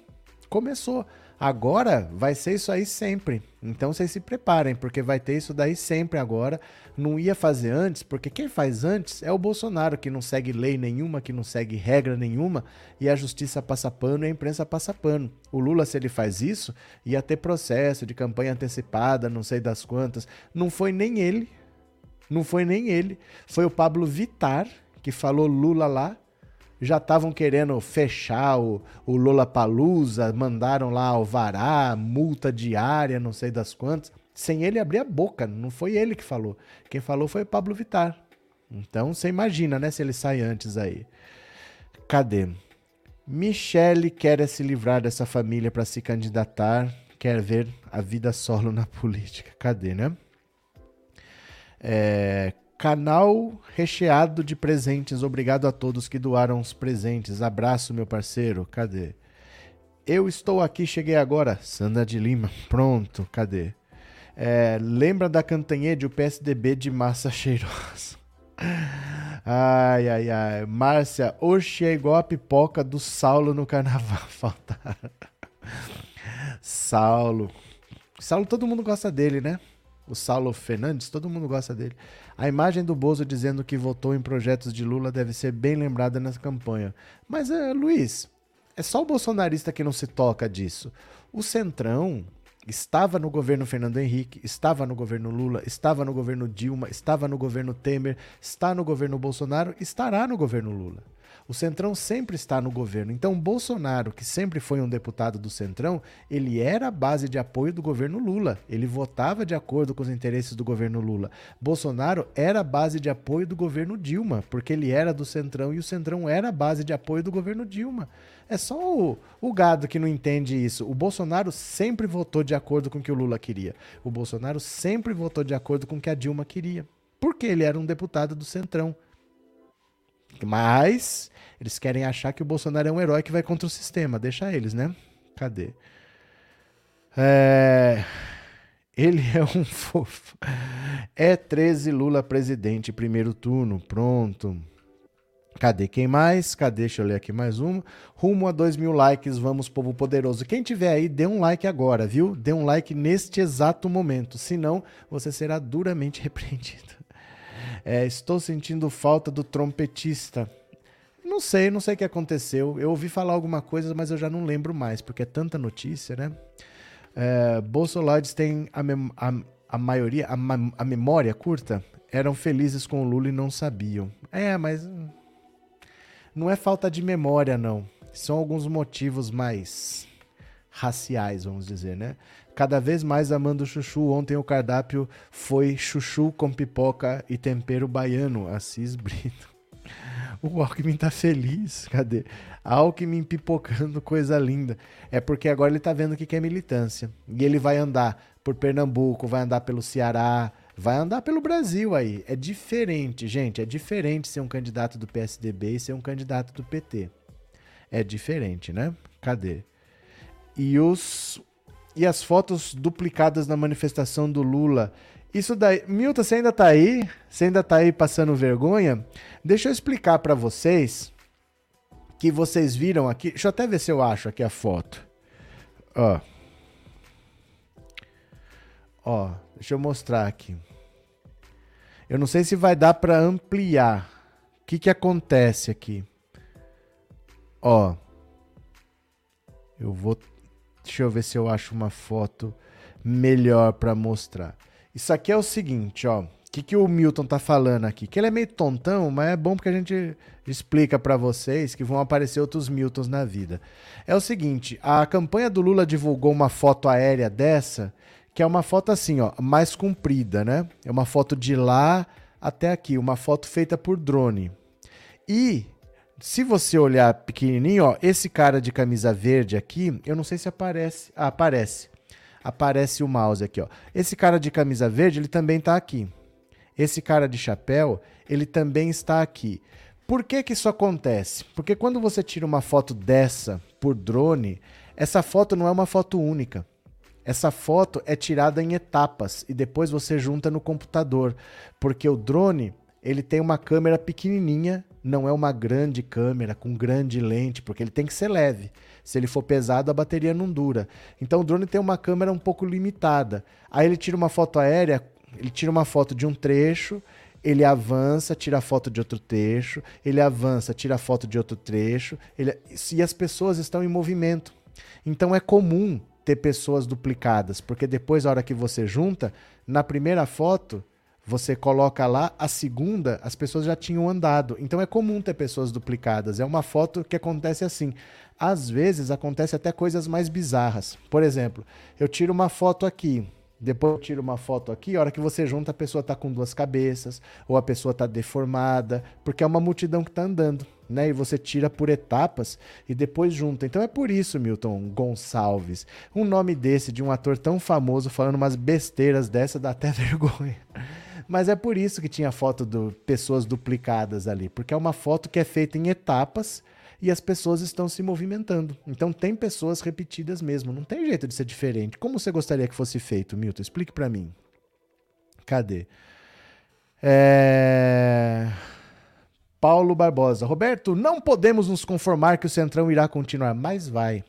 [SPEAKER 1] Começou. Agora vai ser isso aí sempre. Então vocês se preparem, porque vai ter isso daí sempre agora. Não ia fazer antes, porque quem faz antes é o Bolsonaro, que não segue lei nenhuma, que não segue regra nenhuma, e a justiça passa pano e a imprensa passa pano. O Lula, se ele faz isso, ia ter processo de campanha antecipada, não sei das quantas. Não foi nem ele. Não foi nem ele. Foi o Pablo Vitar que falou Lula lá já estavam querendo fechar o, o Lula Palusa, mandaram lá alvará, multa diária, não sei das quantas, sem ele abrir a boca. Não foi ele que falou. Quem falou foi Pablo Vitar. Então você imagina, né, se ele sai antes aí. Cadê? Michele quer se livrar dessa família para se candidatar, quer ver a vida solo na <laughs> política. Cadê, né? É, Canal recheado de presentes. Obrigado a todos que doaram os presentes. Abraço, meu parceiro. Cadê? Eu estou aqui, cheguei agora. Sandra de Lima. <laughs> Pronto, cadê? É, lembra da Cantanhede, o PSDB de massa cheirosa. <laughs> Ai, ai, ai. Márcia, oxe, é igual a pipoca do Saulo no carnaval. <laughs> Falta. Saulo. Saulo, todo mundo gosta dele, né? O Saulo Fernandes, todo mundo gosta dele. A imagem do Bozo dizendo que votou em projetos de Lula deve ser bem lembrada nessa campanha. Mas, é, Luiz, é só o bolsonarista que não se toca disso. O Centrão estava no governo Fernando Henrique, estava no governo Lula, estava no governo Dilma, estava no governo Temer, está no governo Bolsonaro, estará no governo Lula. O Centrão sempre está no governo. Então, Bolsonaro, que sempre foi um deputado do Centrão, ele era a base de apoio do governo Lula. Ele votava de acordo com os interesses do governo Lula. Bolsonaro era a base de apoio do governo Dilma, porque ele era do Centrão e o Centrão era a base de apoio do governo Dilma. É só o, o gado que não entende isso. O Bolsonaro sempre votou de acordo com o que o Lula queria. O Bolsonaro sempre votou de acordo com o que a Dilma queria. Porque ele era um deputado do Centrão. Mas eles querem achar que o Bolsonaro é um herói que vai contra o sistema. Deixa eles, né? Cadê? É... Ele <laughs> é um fofo. É 13 Lula presidente, primeiro turno. Pronto. Cadê quem mais? Cadê? Deixa eu ler aqui mais uma. Rumo a 2 mil likes, vamos, povo poderoso. Quem tiver aí, dê um like agora, viu? Dê um like neste exato momento. Senão, você será duramente <laughs> repreendido. É, estou sentindo falta do trompetista. Não sei, não sei o que aconteceu. Eu ouvi falar alguma coisa, mas eu já não lembro mais, porque é tanta notícia, né? É, Bolsolares têm a, a, a maioria, a, a memória curta, eram felizes com o Lula e não sabiam. É, mas não é falta de memória, não. São alguns motivos mais raciais, vamos dizer, né? Cada vez mais amando chuchu. Ontem o cardápio foi chuchu com pipoca e tempero baiano. Assis Brito. <laughs> O Alckmin tá feliz. Cadê? Alckmin pipocando, coisa linda. É porque agora ele tá vendo o que é militância. E ele vai andar por Pernambuco, vai andar pelo Ceará, vai andar pelo Brasil aí. É diferente, gente. É diferente ser um candidato do PSDB e ser um candidato do PT. É diferente, né? Cadê? E os e as fotos duplicadas na manifestação do Lula isso daí. Milton, você ainda tá aí? Você ainda tá aí passando vergonha? Deixa eu explicar para vocês que vocês viram aqui. Deixa eu até ver se eu acho aqui a foto. Ó. Ó, deixa eu mostrar aqui. Eu não sei se vai dar para ampliar. O que que acontece aqui? Ó. Eu vou Deixa eu ver se eu acho uma foto melhor para mostrar. Isso aqui é o seguinte, ó. O que, que o Milton tá falando aqui? Que ele é meio tontão, mas é bom porque a gente explica para vocês que vão aparecer outros Miltons na vida. É o seguinte, a campanha do Lula divulgou uma foto aérea dessa, que é uma foto assim, ó, mais comprida, né? É uma foto de lá até aqui, uma foto feita por drone. E se você olhar pequenininho, ó, esse cara de camisa verde aqui, eu não sei se aparece. Ah, aparece. Aparece o mouse aqui, ó. Esse cara de camisa verde, ele também está aqui. Esse cara de chapéu, ele também está aqui. Por que que isso acontece? Porque quando você tira uma foto dessa por drone, essa foto não é uma foto única. Essa foto é tirada em etapas e depois você junta no computador, porque o drone, ele tem uma câmera pequenininha não é uma grande câmera com grande lente, porque ele tem que ser leve. Se ele for pesado, a bateria não dura. Então o drone tem uma câmera um pouco limitada. Aí ele tira uma foto aérea, ele tira uma foto de um trecho, ele avança, tira foto de outro trecho, ele avança, tira foto de outro trecho, ele... e as pessoas estão em movimento. Então é comum ter pessoas duplicadas, porque depois, a hora que você junta, na primeira foto, você coloca lá, a segunda, as pessoas já tinham andado. Então é comum ter pessoas duplicadas. É uma foto que acontece assim. Às vezes acontece até coisas mais bizarras. Por exemplo, eu tiro uma foto aqui, depois eu tiro uma foto aqui, a hora que você junta, a pessoa está com duas cabeças, ou a pessoa está deformada, porque é uma multidão que está andando, né? E você tira por etapas e depois junta. Então é por isso, Milton Gonçalves. Um nome desse, de um ator tão famoso, falando umas besteiras dessa, dá até <laughs> vergonha. Mas é por isso que tinha foto de pessoas duplicadas ali, porque é uma foto que é feita em etapas e as pessoas estão se movimentando. Então tem pessoas repetidas mesmo, não tem jeito de ser diferente. Como você gostaria que fosse feito, Milton? Explique para mim. Cadê? É... Paulo Barbosa. Roberto, não podemos nos conformar que o Centrão irá continuar, mas vai.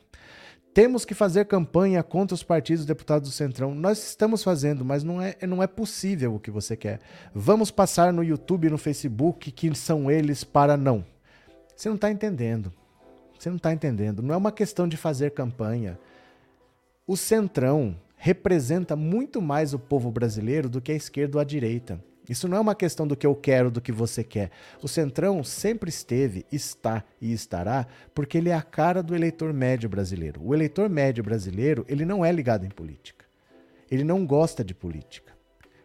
[SPEAKER 1] Temos que fazer campanha contra os partidos deputados do Centrão. Nós estamos fazendo, mas não é, não é possível o que você quer. Vamos passar no YouTube e no Facebook que são eles para não. Você não está entendendo. Você não está entendendo. Não é uma questão de fazer campanha. O Centrão representa muito mais o povo brasileiro do que a esquerda ou a direita. Isso não é uma questão do que eu quero, do que você quer. O Centrão sempre esteve, está e estará, porque ele é a cara do eleitor médio brasileiro. O eleitor médio brasileiro, ele não é ligado em política. Ele não gosta de política.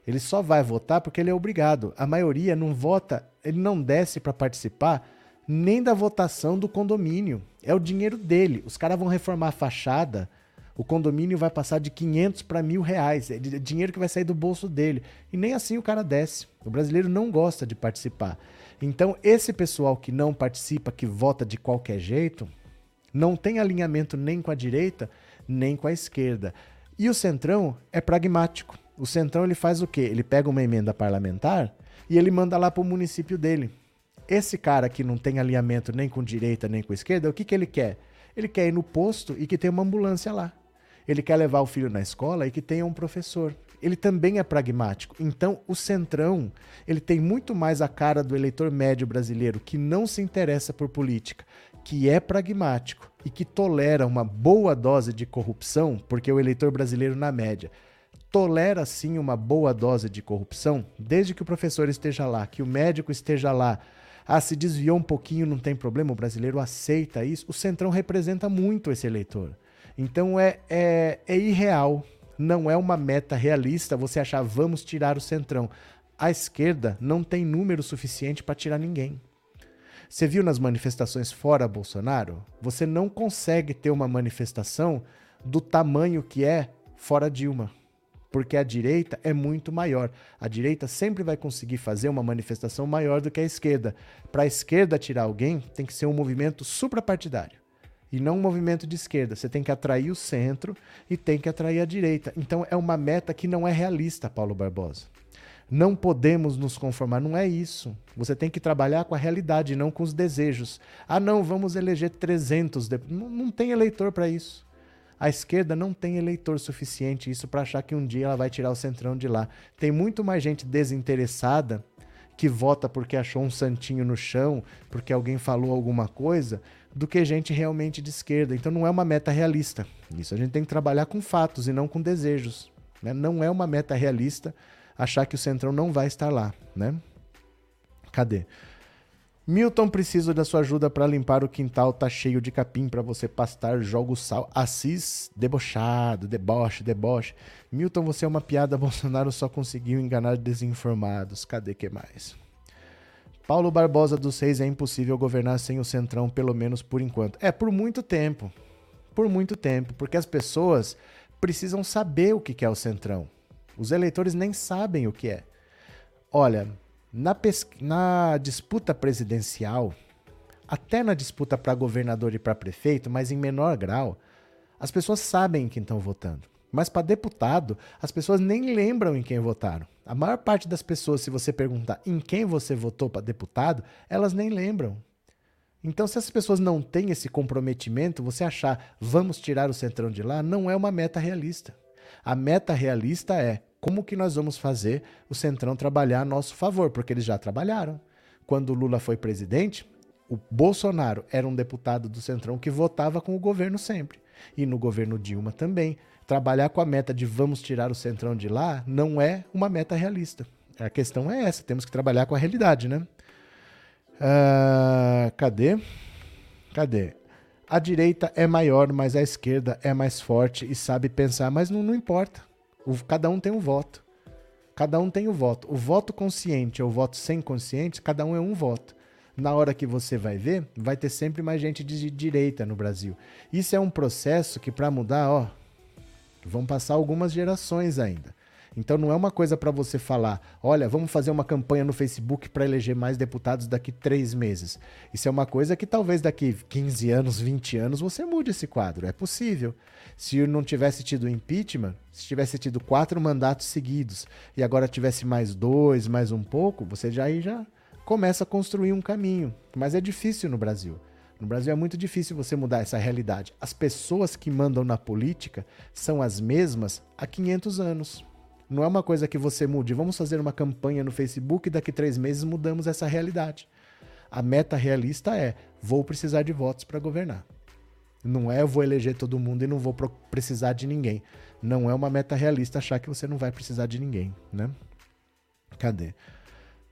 [SPEAKER 1] Ele só vai votar porque ele é obrigado. A maioria não vota, ele não desce para participar nem da votação do condomínio. É o dinheiro dele. Os caras vão reformar a fachada, o condomínio vai passar de 500 para mil reais. É dinheiro que vai sair do bolso dele. E nem assim o cara desce. O brasileiro não gosta de participar. Então, esse pessoal que não participa, que vota de qualquer jeito, não tem alinhamento nem com a direita, nem com a esquerda. E o Centrão é pragmático. O Centrão ele faz o quê? Ele pega uma emenda parlamentar e ele manda lá para o município dele. Esse cara que não tem alinhamento nem com direita nem com esquerda, o que, que ele quer? Ele quer ir no posto e que tenha uma ambulância lá ele quer levar o filho na escola e que tenha um professor. Ele também é pragmático. Então, o Centrão, ele tem muito mais a cara do eleitor médio brasileiro que não se interessa por política, que é pragmático e que tolera uma boa dose de corrupção, porque o eleitor brasileiro na média tolera sim uma boa dose de corrupção, desde que o professor esteja lá, que o médico esteja lá. Ah, se desviou um pouquinho, não tem problema, o brasileiro aceita isso. O Centrão representa muito esse eleitor. Então é, é, é irreal, não é uma meta realista você achar vamos tirar o centrão. A esquerda não tem número suficiente para tirar ninguém. Você viu nas manifestações fora Bolsonaro? Você não consegue ter uma manifestação do tamanho que é fora Dilma. Porque a direita é muito maior. A direita sempre vai conseguir fazer uma manifestação maior do que a esquerda. Para a esquerda tirar alguém, tem que ser um movimento suprapartidário e não um movimento de esquerda. Você tem que atrair o centro e tem que atrair a direita. Então é uma meta que não é realista, Paulo Barbosa. Não podemos nos conformar, não é isso. Você tem que trabalhar com a realidade, não com os desejos. Ah, não, vamos eleger 300. De... Não, não tem eleitor para isso. A esquerda não tem eleitor suficiente isso para achar que um dia ela vai tirar o centrão de lá. Tem muito mais gente desinteressada que vota porque achou um santinho no chão, porque alguém falou alguma coisa, do que gente realmente de esquerda. Então não é uma meta realista. Isso a gente tem que trabalhar com fatos e não com desejos. Né? Não é uma meta realista achar que o Centrão não vai estar lá. Né? Cadê? Milton, preciso da sua ajuda para limpar o quintal, tá cheio de capim para você pastar, jogo sal. Assis, debochado, deboche, deboche. Milton, você é uma piada, <laughs> Bolsonaro só conseguiu enganar desinformados. Cadê que mais? Paulo Barbosa dos Seis, é impossível governar sem o Centrão, pelo menos por enquanto. É, por muito tempo. Por muito tempo, porque as pessoas precisam saber o que é o Centrão. Os eleitores nem sabem o que é. Olha, na, na disputa presidencial, até na disputa para governador e para prefeito, mas em menor grau, as pessoas sabem quem estão votando. Mas para deputado, as pessoas nem lembram em quem votaram. A maior parte das pessoas, se você perguntar em quem você votou para deputado, elas nem lembram. Então, se as pessoas não têm esse comprometimento, você achar vamos tirar o centrão de lá, não é uma meta realista. A meta realista é como que nós vamos fazer o Centrão trabalhar a nosso favor? Porque eles já trabalharam. Quando o Lula foi presidente, o Bolsonaro era um deputado do Centrão que votava com o governo sempre. E no governo Dilma também. Trabalhar com a meta de vamos tirar o Centrão de lá não é uma meta realista. A questão é essa, temos que trabalhar com a realidade, né? Uh, cadê? Cadê? A direita é maior, mas a esquerda é mais forte e sabe pensar, mas não, não importa. O, cada um tem um voto. Cada um tem o um voto. O voto consciente ou o voto sem consciente, cada um é um voto. Na hora que você vai ver, vai ter sempre mais gente de direita no Brasil. Isso é um processo que, para mudar, ó, vão passar algumas gerações ainda. Então não é uma coisa para você falar, olha, vamos fazer uma campanha no Facebook para eleger mais deputados daqui três meses. Isso é uma coisa que talvez daqui 15 anos, 20 anos você mude esse quadro. É possível. Se não tivesse tido impeachment, se tivesse tido quatro mandatos seguidos e agora tivesse mais dois, mais um pouco, você já aí já começa a construir um caminho. Mas é difícil no Brasil. No Brasil é muito difícil você mudar essa realidade. As pessoas que mandam na política são as mesmas há 500 anos. Não é uma coisa que você mude. Vamos fazer uma campanha no Facebook e daqui três meses mudamos essa realidade. A meta realista é: vou precisar de votos para governar. Não é eu vou eleger todo mundo e não vou precisar de ninguém. Não é uma meta realista achar que você não vai precisar de ninguém, né? Cadê?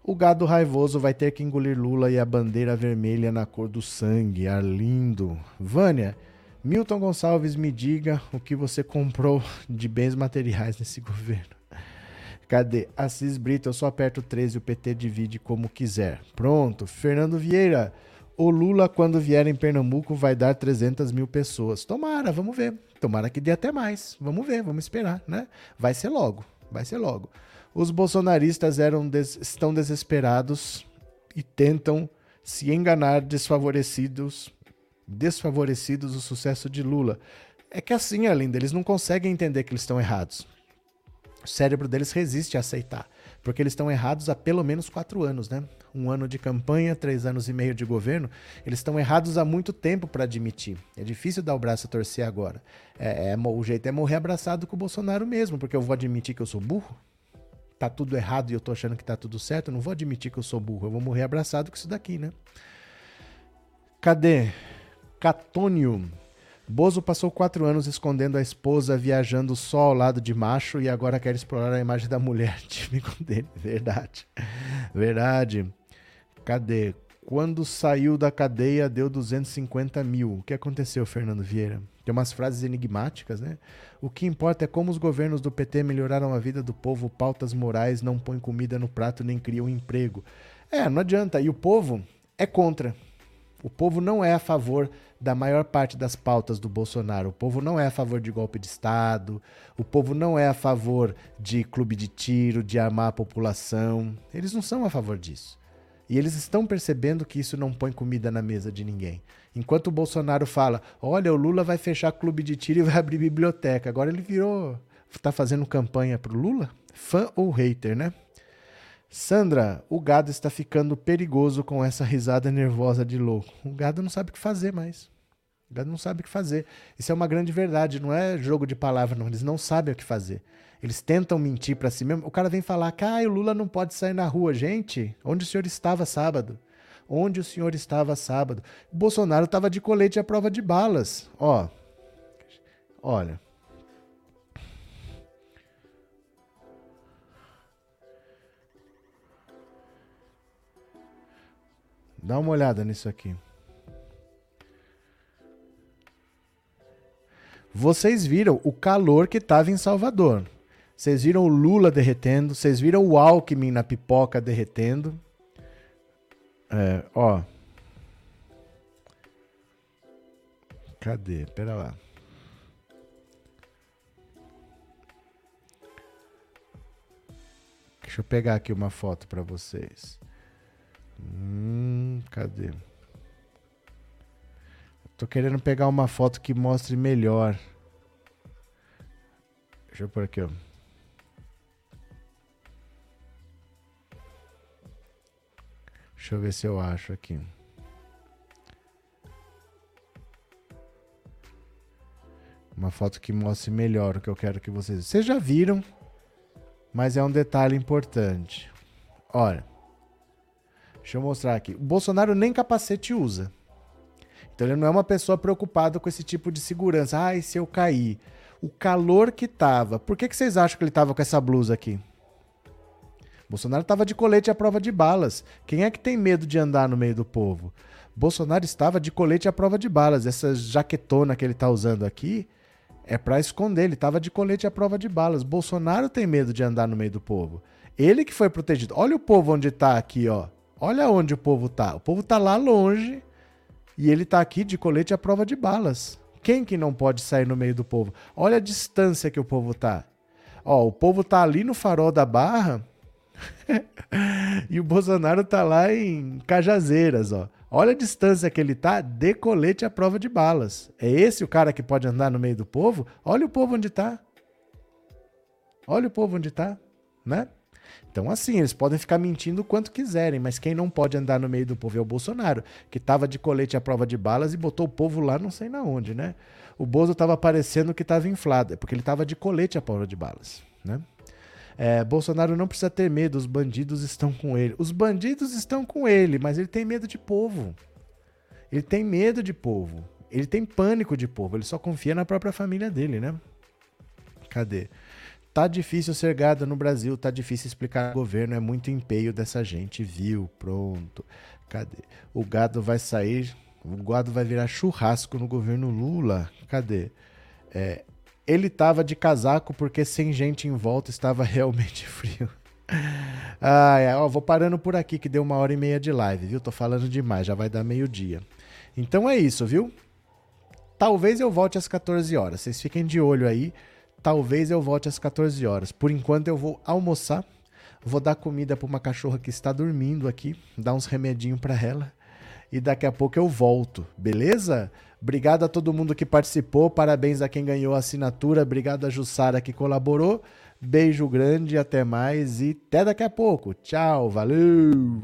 [SPEAKER 1] O gado raivoso vai ter que engolir Lula e a bandeira vermelha na cor do sangue. Arlindo. Vânia, Milton Gonçalves, me diga o que você comprou de bens materiais nesse <laughs> governo. Cadê? Assis Brito, eu só aperto 13 e o PT divide como quiser. Pronto. Fernando Vieira. O Lula, quando vier em Pernambuco, vai dar 300 mil pessoas. Tomara, vamos ver. Tomara que dê até mais. Vamos ver, vamos esperar, né? Vai ser logo, vai ser logo. Os bolsonaristas des estão desesperados e tentam se enganar desfavorecidos, desfavorecidos o sucesso de Lula. É que assim, Alinda, eles não conseguem entender que eles estão errados. O cérebro deles resiste a aceitar, porque eles estão errados há pelo menos quatro anos, né? Um ano de campanha, três anos e meio de governo, eles estão errados há muito tempo para admitir. É difícil dar o braço a torcer agora. É, é, o jeito é morrer abraçado com o Bolsonaro mesmo, porque eu vou admitir que eu sou burro? Tá tudo errado e eu tô achando que tá tudo certo? Eu não vou admitir que eu sou burro, eu vou morrer abraçado com isso daqui, né? Cadê? Catônio. Bozo passou quatro anos escondendo a esposa, viajando só ao lado de macho e agora quer explorar a imagem da mulher <laughs> típico dele. Verdade. Verdade. Cadê? Quando saiu da cadeia, deu 250 mil. O que aconteceu, Fernando Vieira? Tem umas frases enigmáticas, né? O que importa é como os governos do PT melhoraram a vida do povo, pautas morais, não põem comida no prato nem criam emprego. É, não adianta. E o povo é contra. O povo não é a favor da maior parte das pautas do Bolsonaro. O povo não é a favor de golpe de Estado, o povo não é a favor de clube de tiro, de armar a população. Eles não são a favor disso. E eles estão percebendo que isso não põe comida na mesa de ninguém. Enquanto o Bolsonaro fala: olha, o Lula vai fechar clube de tiro e vai abrir biblioteca. Agora ele virou. Está fazendo campanha pro Lula? Fã ou hater, né? Sandra, o gado está ficando perigoso com essa risada nervosa de louco. O gado não sabe o que fazer mais. O gado não sabe o que fazer. Isso é uma grande verdade, não é jogo de palavra, não. Eles não sabem o que fazer. Eles tentam mentir para si mesmo. O cara vem falar que ah, o Lula não pode sair na rua. Gente, onde o senhor estava sábado? Onde o senhor estava sábado? O Bolsonaro estava de colete à prova de balas. Ó, olha. Dá uma olhada nisso aqui. Vocês viram o calor que estava em Salvador. Vocês viram o Lula derretendo. Vocês viram o Alckmin na pipoca derretendo. É, ó. Cadê? Pera lá. Deixa eu pegar aqui uma foto para vocês. Hum, cadê? Tô querendo pegar uma foto que mostre melhor. Deixa eu pôr aqui, ó. Deixa eu ver se eu acho aqui. Uma foto que mostre melhor o que eu quero que vocês. Vocês já viram, mas é um detalhe importante. Olha, deixa eu mostrar aqui. O Bolsonaro nem capacete usa. Então ele não é uma pessoa preocupada com esse tipo de segurança. Ai, se eu cair. O calor que tava. Por que, que vocês acham que ele tava com essa blusa aqui? Bolsonaro estava de colete à prova de balas. Quem é que tem medo de andar no meio do povo? Bolsonaro estava de colete à prova de balas. Essa jaquetona que ele está usando aqui é para esconder. Ele estava de colete à prova de balas. Bolsonaro tem medo de andar no meio do povo. Ele que foi protegido. Olha o povo onde está aqui, ó. Olha onde o povo está. O povo está lá longe e ele está aqui de colete à prova de balas. Quem que não pode sair no meio do povo? Olha a distância que o povo tá. Ó, o povo tá ali no farol da Barra <laughs> e o Bolsonaro tá lá em Cajazeiras, ó. Olha a distância que ele tá de colete à prova de balas. É esse o cara que pode andar no meio do povo? Olha o povo onde tá. Olha o povo onde tá, né? Então, assim, eles podem ficar mentindo o quanto quiserem, mas quem não pode andar no meio do povo é o Bolsonaro, que estava de colete à prova de balas e botou o povo lá não sei na onde, né? O Bozo estava parecendo que estava inflado, é porque ele estava de colete à prova de balas, né? É, Bolsonaro não precisa ter medo, os bandidos estão com ele. Os bandidos estão com ele, mas ele tem medo de povo. Ele tem medo de povo. Ele tem pânico de povo. Ele só confia na própria família dele, né? Cadê? Tá difícil ser gado no Brasil, tá difícil explicar ao governo, é muito empenho dessa gente, viu? Pronto. Cadê? O gado vai sair, o gado vai virar churrasco no governo Lula. Cadê? É, ele tava de casaco porque sem gente em volta estava <laughs> realmente frio. Ah, é, ó, vou parando por aqui que deu uma hora e meia de live, viu? Tô falando demais, já vai dar meio-dia. Então é isso, viu? Talvez eu volte às 14 horas. Vocês fiquem de olho aí. Talvez eu volte às 14 horas. Por enquanto eu vou almoçar, vou dar comida para uma cachorra que está dormindo aqui, dar uns remedinhos para ela e daqui a pouco eu volto, beleza? Obrigado a todo mundo que participou, parabéns a quem ganhou a assinatura, obrigado a Jussara que colaborou. Beijo grande, até mais e até daqui a pouco. Tchau, valeu!